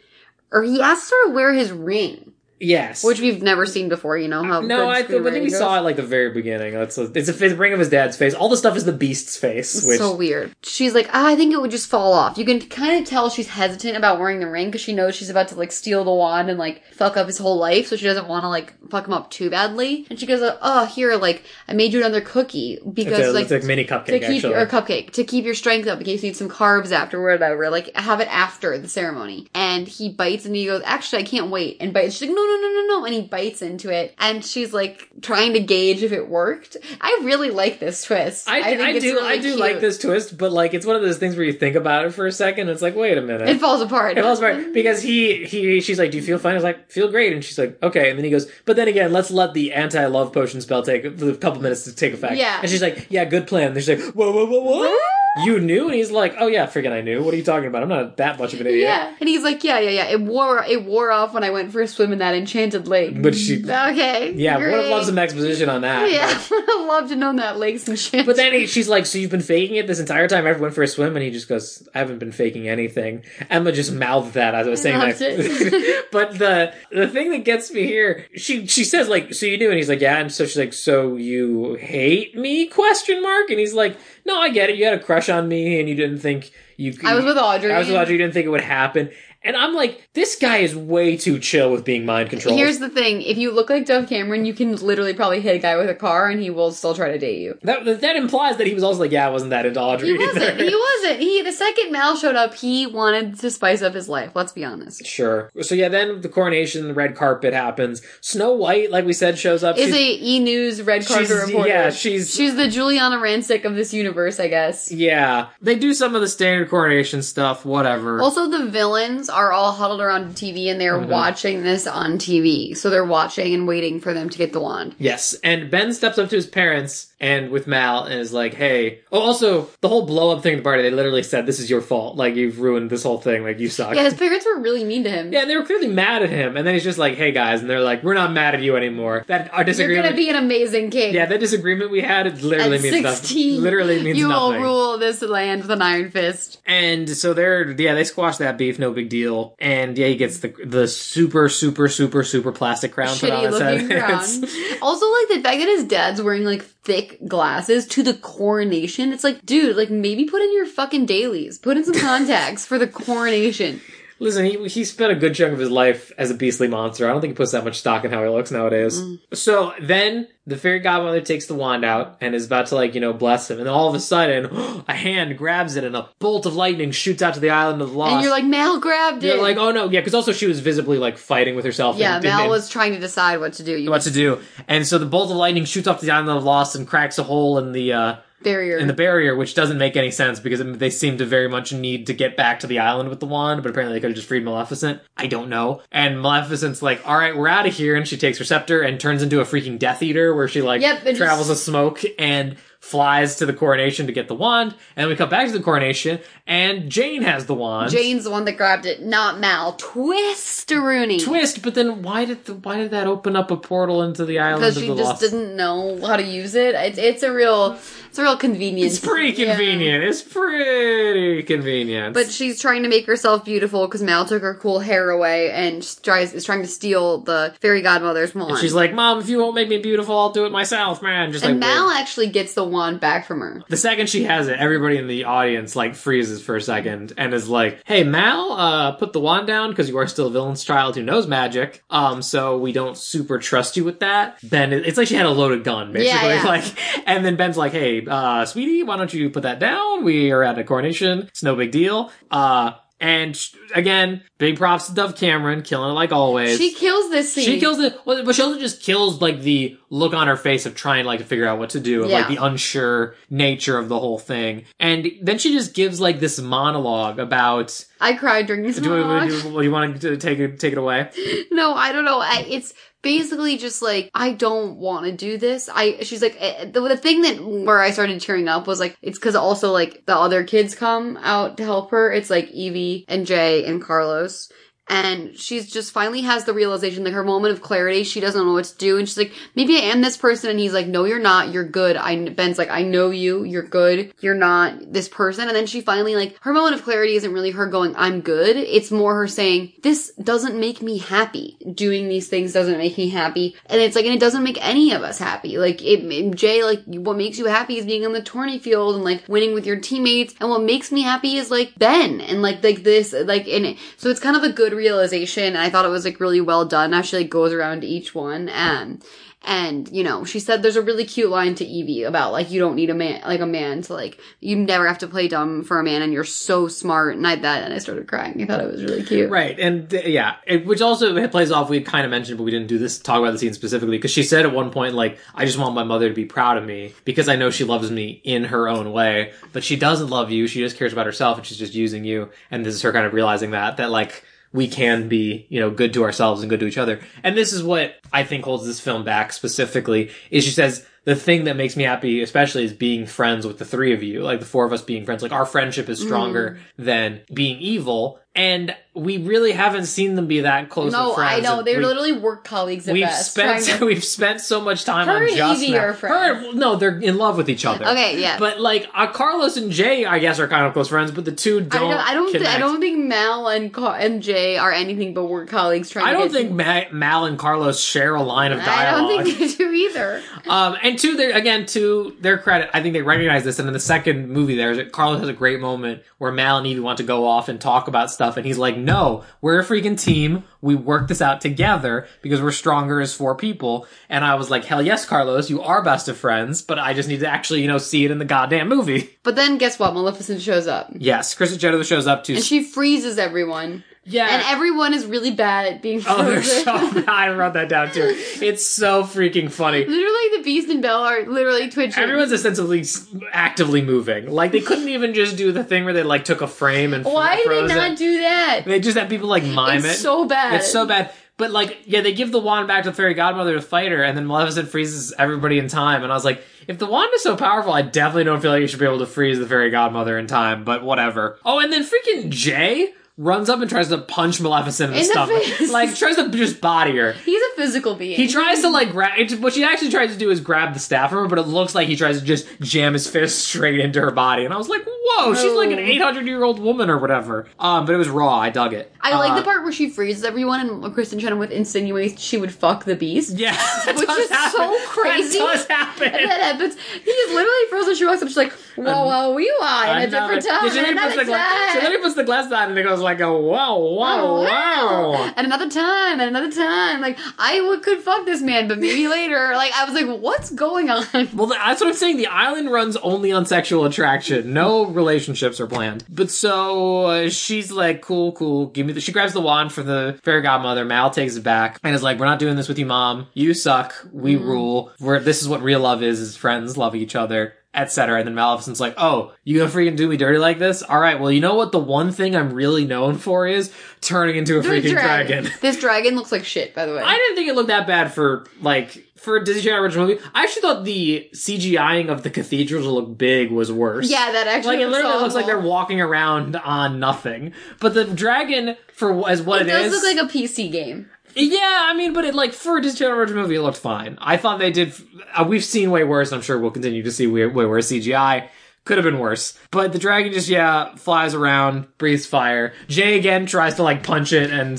or he asks her to wear his ring, Yes. which we've never seen before. You know how? no, I, th- I think we goes? saw it like the very beginning. It's a, it's a ring of his dad's face. All the stuff is the beast's face. Which so weird. She's like, ah, I think it would just fall off. You can kind of tell she's hesitant about wearing the ring because she knows she's about to like steal the wand and like fuck up his whole life, so she doesn't want to like fuck him up too badly. And she goes, oh, here, like I made you another cookie because it's a, like it's like mini cupcake to keep actually. or cupcake to keep your strength up in case you need some carbs after or whatever. Like have it after the ceremony. And he bites and he goes, actually, I can't wait. And bites. She's like, no, no, no, no, no. No. And he bites into it. And she's like trying to gauge if it worked. I really like this twist. I, I, think it's do really I do cute. like this twist, but like it's one of those things where you think about it for a second. It's like, wait a minute. It falls apart. It falls apart because he he she's like, "Do you feel fine?" I was like, "Feel great," and she's like, "Okay." And then he goes, "But then again, let's let the anti-love potion spell take a couple minutes to take effect." Yeah. and she's like, "Yeah, good plan." And she's like, "Whoa, whoa, whoa, whoa." You knew, and he's like, "Oh yeah, freaking I knew. What are you talking about? I'm not that much of an idiot." Yeah, and he's like, yeah, yeah, yeah. It wore, it wore off when I went for a swim in that enchanted lake. But she, mm, okay, yeah, would have great. loved some exposition on that. Yeah, but- would have loved to know that lake's enchanted. But then he, she's like, "So you've been faking it this entire time? I went for a swim?" And he just goes, "I haven't been faking anything." Emma just mouthed that as I was saying loved that. but the the thing that gets me here, she she says like, "So you knew, And he's like, "Yeah." And so she's like, "So you hate me?" Question mark. And he's like, "No, I get it. You had a crush on me, and you didn't think you." could I was with Audrey. I was with Audrey. You didn't think it would happen." And I'm like, this guy is way too chill with being mind controlled. Here's the thing: if you look like Dove Cameron, you can literally probably hit a guy with a car, and he will still try to date you. that that implies that he was also like, "Yeah, I wasn't that into Audrey." He wasn't. either." He wasn't. He the second Mal showed up, he wanted to spice up his life. Let's be honest. Sure. So yeah, then the coronation, the red carpet happens. Snow White, like we said, shows up. Is She's- a E News red carpet reporter. yeah, she's- she's the Giuliana Rancic of this universe, I guess. yeah, they do some of the standard coronation stuff. Whatever. Also, the villains are all huddled around TV and they're Mm-hmm. watching this on TV. So they're watching and waiting for them to get the wand. yes, and Ben steps up to his parents and with Mal and is like, hey. Oh, also the whole blow up thing at the party. They literally said, "This is your fault. Like you've ruined this whole thing. Like you suck." Yeah, his parents were really mean to him. Yeah, and they were clearly mad at him, and then he's just like, "Hey guys," and they're like, "We're not mad at you anymore." That our disagreement. You're gonna be an amazing king. yeah, that disagreement we had it literally At means 16, nothing. Literally means you nothing. You will rule this land with an iron fist. And so they're yeah they squash that beef, no big deal. And yeah, he gets the the super super super super plastic crown put on Shitty his head. looking crown. Also, like the fact that his dad's wearing like thick glasses to the coronation. It's like, dude, like maybe put in your fucking dailies. Put in some contacts for the coronation. Listen, he, he spent a good chunk of his life as a beastly monster. I don't think he puts that much stock in how he looks nowadays. Mm. So then the fairy godmother takes the wand out and is about to like, you know, bless him. And all of a sudden, a hand grabs it and a bolt of lightning shoots out to the island of the lost. And you're like, Mal grabbed it. You're like, oh no, yeah, because also she was visibly like fighting with herself. yeah, and Mal was trying to decide what to do. You what to do. And so the bolt of lightning shoots off the island of lost and cracks a hole in the uh barrier. in the barrier, which doesn't make any sense because they seem to very much need to get back to the island with the wand, but apparently they could have just freed Maleficent. I don't know. And Maleficent's like, all right, we're out of here. And she takes her scepter and turns into a freaking Death Eater where she like Yep, travels just- a smoke and flies to the coronation to get the wand. And then we come back to the coronation and Jane has the wand. Jane's the one that grabbed it, not Mal. Twist Rooney. Twist, but then why did the, why did that open up a portal into the island Because she just lost? didn't know how to use it. It's, it's a real, it's a real convenience. It's pretty Yeah. convenient. It's pretty convenient. But she's trying to make herself beautiful because Mal took her cool hair away and tries is trying to steal the fairy godmother's wand. And she's like, Mom, if you won't make me beautiful, I'll do it myself, man. Just and like Mal actually gets the wand back from her. the second she has it, everybody in the audience like freezes for a second and is like, "Hey, Mal, uh, put the wand down because you are still a villain's child who knows magic. Um, so we don't super trust you with that." Ben, it's like she had a loaded gun, basically. Yeah, yeah. Like, and then Ben's like, "Hey, uh, sweetie, why don't you put that down? We are at a coronation. It's no big deal." Uh. And again, big props to Dove Cameron, killing it like always. She kills this scene. She kills it, well, but she also just kills like the look on her face of trying like to figure out what to do, of like the unsure nature of the whole thing. And then she just gives like this monologue about. I cried during this Do, do, monologue. do, do you want to take it take it away? No, I don't know. I, it's basically just like I don't want to do this. I she's like eh, the, the thing that where I started tearing up was like it's because also like the other kids come out to help her. It's like Evie and Jay and Carlos. And she's just finally has the realization, like her moment of clarity. She doesn't know what to do, and she's like, "Maybe I am this person." And he's like, "No, you're not. You're good." I Ben's like, "I know you. You're good. You're not this person." And then she finally like her moment of clarity isn't really her going, "I'm good." It's more her saying, "This doesn't make me happy. Doing these things doesn't make me happy." And it's like, and it doesn't make any of us happy. Like it, it- Jay, like what makes you happy is being on the tourney field and like winning with your teammates. And what makes me happy is like Ben and like like this like in it. So it's kind of a good realization. And I thought it was like really well done. She like goes around each one and. And, you know, she said there's a really cute line to Evie about like you don't need a man like a man to like you never have to play dumb for a man and you're so smart and I that and I started crying. I thought it was really cute. Right, and uh, yeah, it, which also plays off. We kind of mentioned, but we didn't do this talk about the scene specifically because she said at one point, like, "I just want my mother to be proud of me because I know she loves me in her own way, but she doesn't love you. She just cares about herself, and she's just using you." And this is her kind of realizing that that like we can be, you know, good to ourselves and good to each other. And this is what I think holds this film back specifically is she says the thing that makes me happy especially is being friends with the three of you, like the four of us being friends. Like our friendship is stronger Mm. than being evil. And we really haven't seen them be that close. No, of friends. I know. They're We- literally work colleagues at We've best. spent to- we've spent so much time Her on and just Evie friends. Her, no, they're in love with each other. Okay, yeah. But like uh, Carlos and Jay, I guess are kind of close friends, but the two don't. don't. I don't. Th- I don't think Mal and Ca- and Jay are anything but work colleagues trying. I don't think Ma- Mal and Carlos share a line of dialogue. I don't think they do either. Um, and two, they again, to their credit, I think they recognize this. And in the second movie, there's Carlos has a great moment where Mal and Evie want to go off and talk about stuff, and he's like, "No, we're a freaking team. We work this out together because we're stronger as four people." And I was like, "Hell yes, Carlos, you are best of friends." But I just need to actually, you know, see it in the goddamn movie. But then guess what? Maleficent shows up Yes, Kristin Chenoweth shows up to. and she freezes everyone. Yeah, And everyone is really bad at being frozen. oh, they're so. I wrote that down too. It's so freaking funny. literally, the Beast and Belle are literally twitching. Everyone's ostensibly actively moving. Like they couldn't even just do the thing where they like took a frame and Why did they not it. do that? They just have people like mime It's it. so bad. It's so bad. But like, yeah, they give the wand back to the fairy godmother to fight her, and then Maleficent freezes everybody in time. And I was like, if the wand is so powerful, I definitely don't feel like you should be able to freeze the fairy godmother in time. But whatever. Oh, and then freaking Jay runs up and tries to punch Maleficent in the In the stomach, face. like tries to just body her. He's a physical being. He tries to like grab. What she actually tries to do is grab the staff from her, but it looks like he tries to just jam his fist straight into her body. And I was like, "Whoa, she's like an 800 year old woman or whatever." Um, but it was raw. I dug it. I like Uh, the part where she freezes everyone and Kristin Chenoweth insinuates she would fuck the beast. Yeah, Which is so crazy. That does happen. And that happens. He is literally frozen. She walks up. She's like, "Whoa, whoa, we are in a different time, Yeah, she literally puts the gla- she literally puts the glass down and it goes like a wow, wow, Oh, wow. and another time, and another time." Like I could fuck this man, but maybe later. Like I was like, "What's going on?" Well, that's what I'm saying. The island runs only on sexual attraction. No relationships are planned. But so uh, she's like, cool, cool. Give me the. She grabs the wand for the fairy godmother. Mal takes it back and is like, we're not doing this with you, mom. You suck. We rule. We're, this is what real love is: is friends love each other. Etc. And then Maleficent's like, "Oh, you gonna freaking do me dirty like this? All right. Well, you know what? The one thing I'm really known for is turning into a The freaking dragon. This dragon looks like shit, by the way. I didn't think it looked that bad for like for a Disney Channel original movie. I actually thought the CGIing of the cathedral to look big was worse. yeah, that actually Like it literally looks looks like they're walking around on nothing. But the dragon, for as what It it does is, look like a PC game. Yeah. I mean, but it like for a Disney Channel original movie, it looked fine. I thought they did. Uh, we've seen way worse. I'm sure we'll continue to see way, way worse CGI. Could have been worse. But the dragon just, yeah, flies around, breathes fire. Jay again tries to like punch it and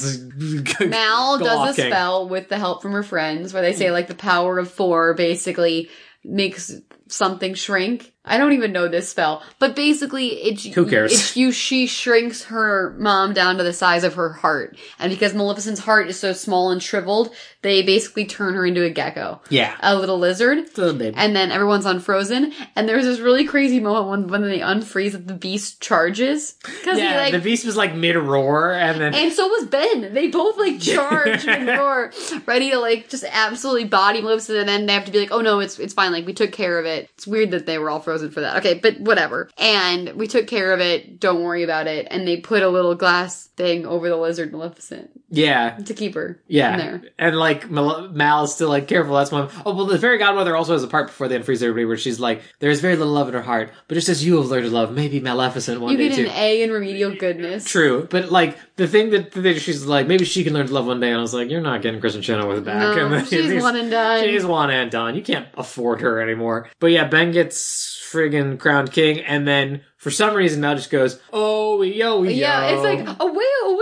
Mal does a king. spell with the help from her friends where they say like the power of four basically makes something shrink. I don't even know this spell, but basically it Who cares? It's you she shrinks her mom down to the size of her heart. And because Maleficent's heart is so small and shriveled, they basically turn her into a gecko. Yeah. A little lizard. Little baby. And then everyone's unfrozen. And there's this really crazy moment when, when they unfreeze that the beast charges. Yeah, like, the beast was like mid roar, and then and so was Ben. They both like charge and roar, ready to like just absolutely body Maleficent, and then they have to be like, "Oh no, it's it's fine. Like we took care of it." It's weird that they were all frozen for that. Okay, but whatever. And we took care of it. Don't worry about it. And they put a little glass thing over the lizard Maleficent yeah, to keep her yeah, in there. and like Mal, Mal is still like careful. That's one. Oh well, the fairy godmother also has a part before they unfreeze everybody where she's like, "There is very little love in her heart, but just as you have learned to love, maybe Maleficent one You day get an A in remedial goodness. True, but like the thing that, that she's like, maybe she can learn to love one day, and I was like, you're not getting Kristin Chenoweth back. No, and then she's one and done. She's one and done. You can't afford her anymore. But yeah, Ben gets friggin' crowned king, and then for some reason Mel just goes, oh yo yo. Yeah, it's like a woo a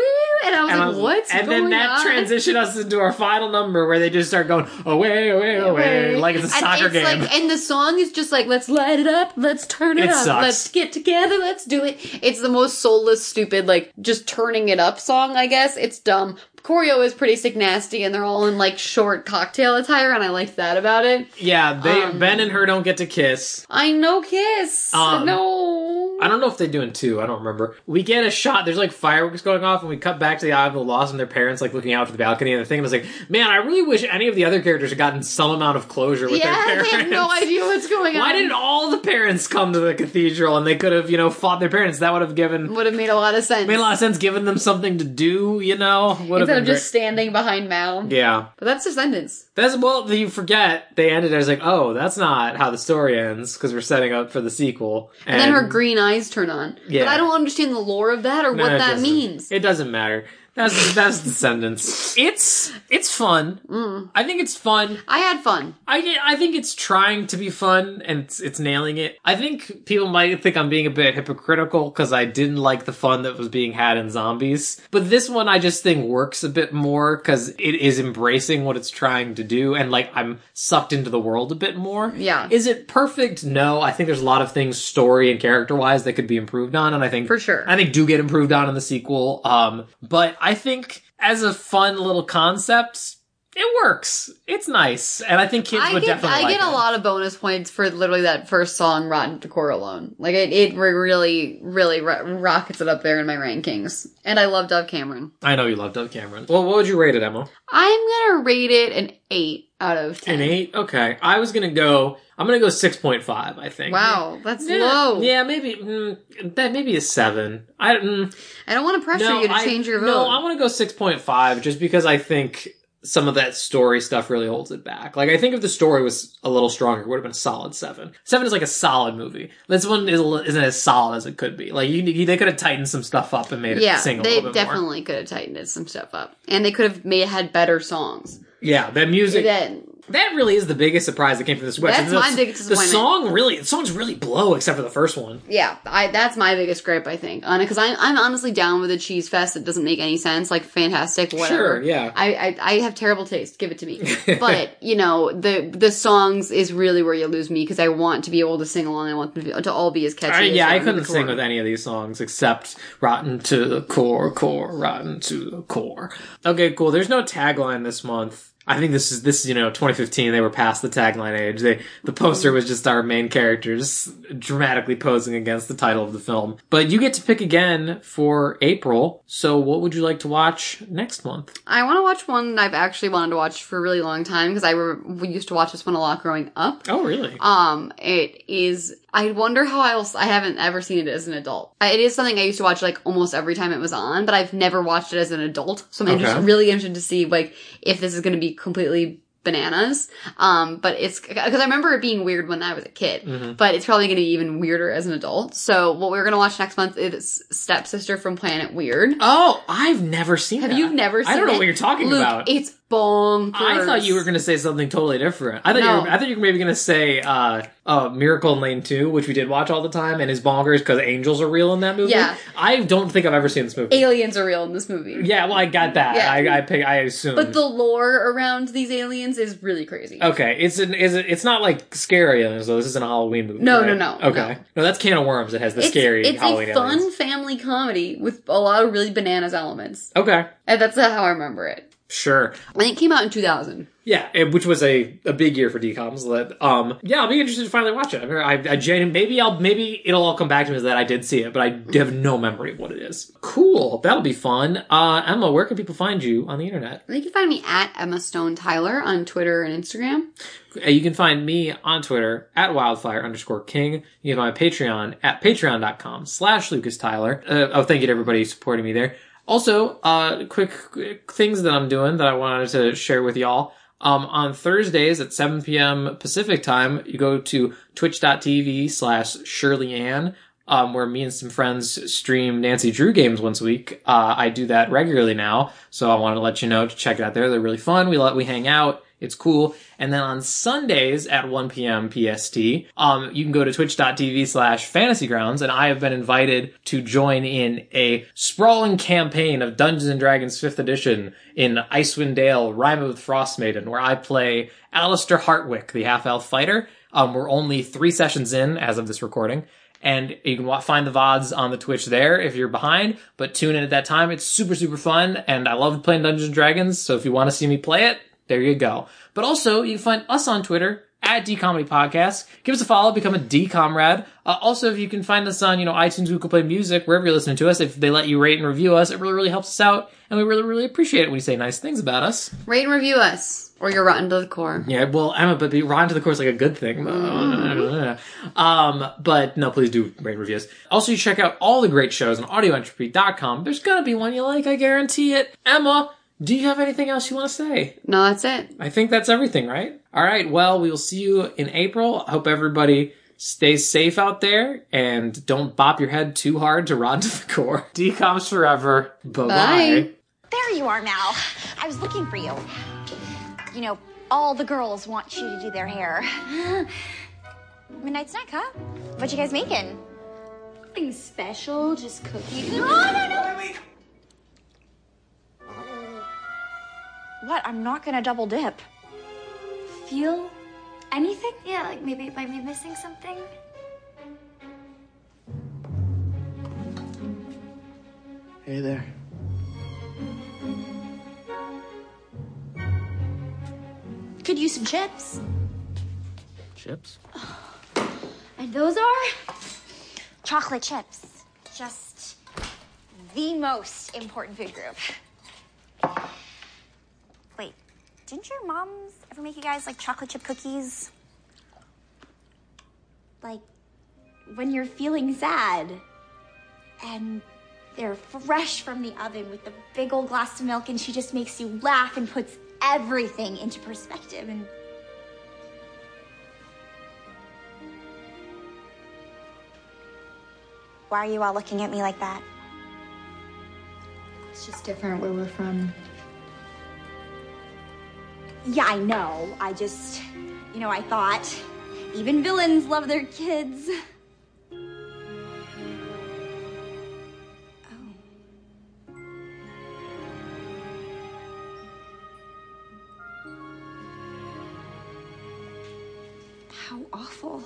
and I was And, I was- "What's and then that on?" transitioned us into our final number where they just start going away, away, away, like it's a And soccer it's game. Like, and the song is just like, let's light it up, let's turn it, It up, sucks. let's get together, let's do it. It's the most soulless, stupid, like just turning it up song. I guess it's dumb. Choreo is pretty sick, nasty, and they're all in like short cocktail attire, and I liked that about it. yeah, they um, Ben and her don't get to kiss. I know kiss, Um, no. I don't know if they do in two. I don't remember. We get a shot. There's like fireworks going off, and we cut back to the Isle of the Lost and their parents like looking out to the balcony. And the thing was like, man, I really wish any of the other characters had gotten some amount of closure with yeah, their they parents. have no idea what's going on. Why didn't all the parents come to the cathedral and they could have, you know, fought their parents? That would have given Would have made a lot of sense made a lot of sense. Given them something to do, you know, would instead of just standing behind Mal. yeah. But that's Descendants. That's well, you forget they ended. I was like, oh, that's not how the story ends because we're setting up for the sequel. And then her green eyes turn on. Yeah. But I don't understand the lore of that or No, what that doesn't. means. It doesn't matter. That's that's the sentence. It's it's fun. Mm. I think it's fun. I had fun. I I think it's trying to be fun and it's, it's nailing it. I think people might think I'm being a bit hypocritical because I didn't like the fun that was being had in Zombies, but this one I just think works a bit more because it is embracing what it's trying to do and like I'm sucked into the world a bit more. Yeah. Is it perfect? No. I think there's a lot of things story and character wise that could be improved on, and I think For sure. I think do get improved on in the sequel. Um, but I think as a fun little concept, it works. It's nice, and I think kids I would get definitely. I like get a lot of bonus points for literally that first song, "Rotten to the Core" alone. Like it, it really, really ro- rockets it up there in my rankings. And I love Dove Cameron. I know you love Dove Cameron. Well, what would you rate it, Emma? I'm gonna rate it an eight out of ten. An eight? Okay. I was gonna go. I'm gonna go six point five. I think. Wow, that's Yeah, low. Yeah, maybe mm, that maybe a seven. I mm, I don't want to pressure you to I- change your vote. No, I want to go six point five just because I think some of that story stuff really holds it back. Like I think if the story was a little stronger, it would have been a solid seven. Seven is like a solid movie. This one is, isn't as solid as it could be. Like you, they could have tightened some stuff up and made it yeah, sing a they little bit more. definitely could have tightened some stuff up, and they could have made had better songs. Yeah, that music. Then That really is the biggest surprise that came from this West. That's The- my biggest The song really, the songs really blow except for the first one. yeah, I that's my biggest gripe. I think, because I'm I'm honestly down with a cheese fest that doesn't make any sense. Like fantastic, whatever. Sure, yeah. I, I I have terrible taste. Give it to me. but you know the the songs is really where you lose me because I want to be able to sing along. I want them to, to all be as catchy. I, as yeah, I couldn't sing with any of these songs except "Rotten to the Core," "Core," "Rotten to the Core." Okay, cool. There's no tagline this month. I think this is this is you know 2015. They were past the tagline age. They the poster was just our main characters dramatically posing against the title of the film. But you get to pick again for April. So what would you like to watch next month? I want to watch one that I've actually wanted to watch for a really long time because I re- we used to watch this one a lot growing up. Oh, really? Um, it is. I wonder how else. I haven't ever seen it as an adult. I- It is something I used to watch like almost every time it was on, but I've never watched it as an adult. So I'm just really interested to see like if this is going to be completely bananas. Um, but it's because I remember it being weird when I was a kid, Mm-hmm. but it's probably going to be even weirder as an adult. So what we're going to watch next month is Stepsister from Planet Weird. oh, I've never seen. Have that. you never seen I don't know it? what you're talking Luke, about. It's bonkers. I thought you were going to say something totally different. I thought you were, I thought you were maybe going to say uh, uh, Miracle in Lane 2, which we did watch all the time, and is bonkers because angels are real in that movie. Yeah. I don't think I've ever seen this movie. aliens are real in this movie. yeah, well, I got that. Yeah. I, I pick. I assume. But the lore around these aliens is really crazy. okay, it's an is it, it's not like scary aliens though. This isn't a Halloween movie. No, right? no, no, Okay, no. that's Can of Worms. It has the it's, scary it's Halloween a fun aliens. family comedy with a lot of really bananas elements. Okay, And that's how I remember it. Sure. I think it came out in 2000. Yeah, which was a, a big year for DCOMs. That um, yeah, I'll be interested to finally watch it. I, mean, I, I genu- maybe I'll maybe it'll all come back to me that I did see it, but I have no memory of what it is. Cool, that'll be fun. Uh, Emma, where can people find you on the internet? You can find me at Emma Stone Tyler on Twitter and Instagram. Uh, You can find me on Twitter at wildfire underscore king. You can find my Patreon at patreon.com slash Lucas Tyler. Uh, oh, thank you to everybody supporting me there. Also, uh, quick, quick things that I'm doing that I wanted to share with y'all. Um, on Thursdays at 7 p.m. Pacific time, you go to twitch.tv slash Shirley Ann, um, where me and some friends stream Nancy Drew games once a week. Uh, I do that regularly now, so I wanted to let you know to check it out there. They're really fun. We let, we hang out. It's cool. And then on Sundays at 1 p.m. PST, um, you can go to twitch.tv slash fantasy grounds, and I have been invited to join in a sprawling campaign of Dungeons and Dragons 5th edition in Icewind Dale, Rime with Frostmaiden, where I play Alistair Hartwick, the half-elf fighter. Um, we're only three sessions in as of this recording. And you can find the VODs on the Twitch there if you're behind, but tune in at that time. It's super, super fun, and I love playing Dungeons and Dragons, so if you want to see me play it, there you go. But also, you can find us on Twitter at D Comedy Podcast. Give us a follow, become a D Comrade. Uh, also, if you can find us on, you know, iTunes, Google Play Music, wherever you're listening to us, if they let you rate and review us, it really, really helps us out, and we really, really appreciate it when you say nice things about us. Rate and review us, or you're rotten to the core. Yeah, well, Emma, but be rotten to the core is like a good thing. um, but no, please do rate and reviews. Also, you check out all the great shows on audioentropy.com. There's gonna be one you like, I guarantee it. Emma, do you have anything else you want to say? No, that's it. I think that's everything, right? All right. Well, we will see you in April. Hope everybody stays safe out there and don't bop your head too hard to rot to the core. DCOMs forever. Bye-bye. Bye. There you are now. I was looking for you. You know, all the girls want you to do their hair. Midnight snack, huh? What you guys making? Nothing special, just cookies. No, no, no. What? I'm not gonna double dip. Feel anything? Yeah, like maybe if I'm missing something. Hey there. Could use some chips. Chips? And those are? Chocolate chips. Just the most important food group. Didn't your moms ever make you guys like chocolate chip cookies? Like when you're feeling sad and they're fresh from the oven with the big old glass of milk and she just makes you laugh and puts everything into perspective and Why are you all looking at me like that? It's just different where we're from. Yeah, I know. I just, you know, I thought even villains love their kids. Oh. How awful.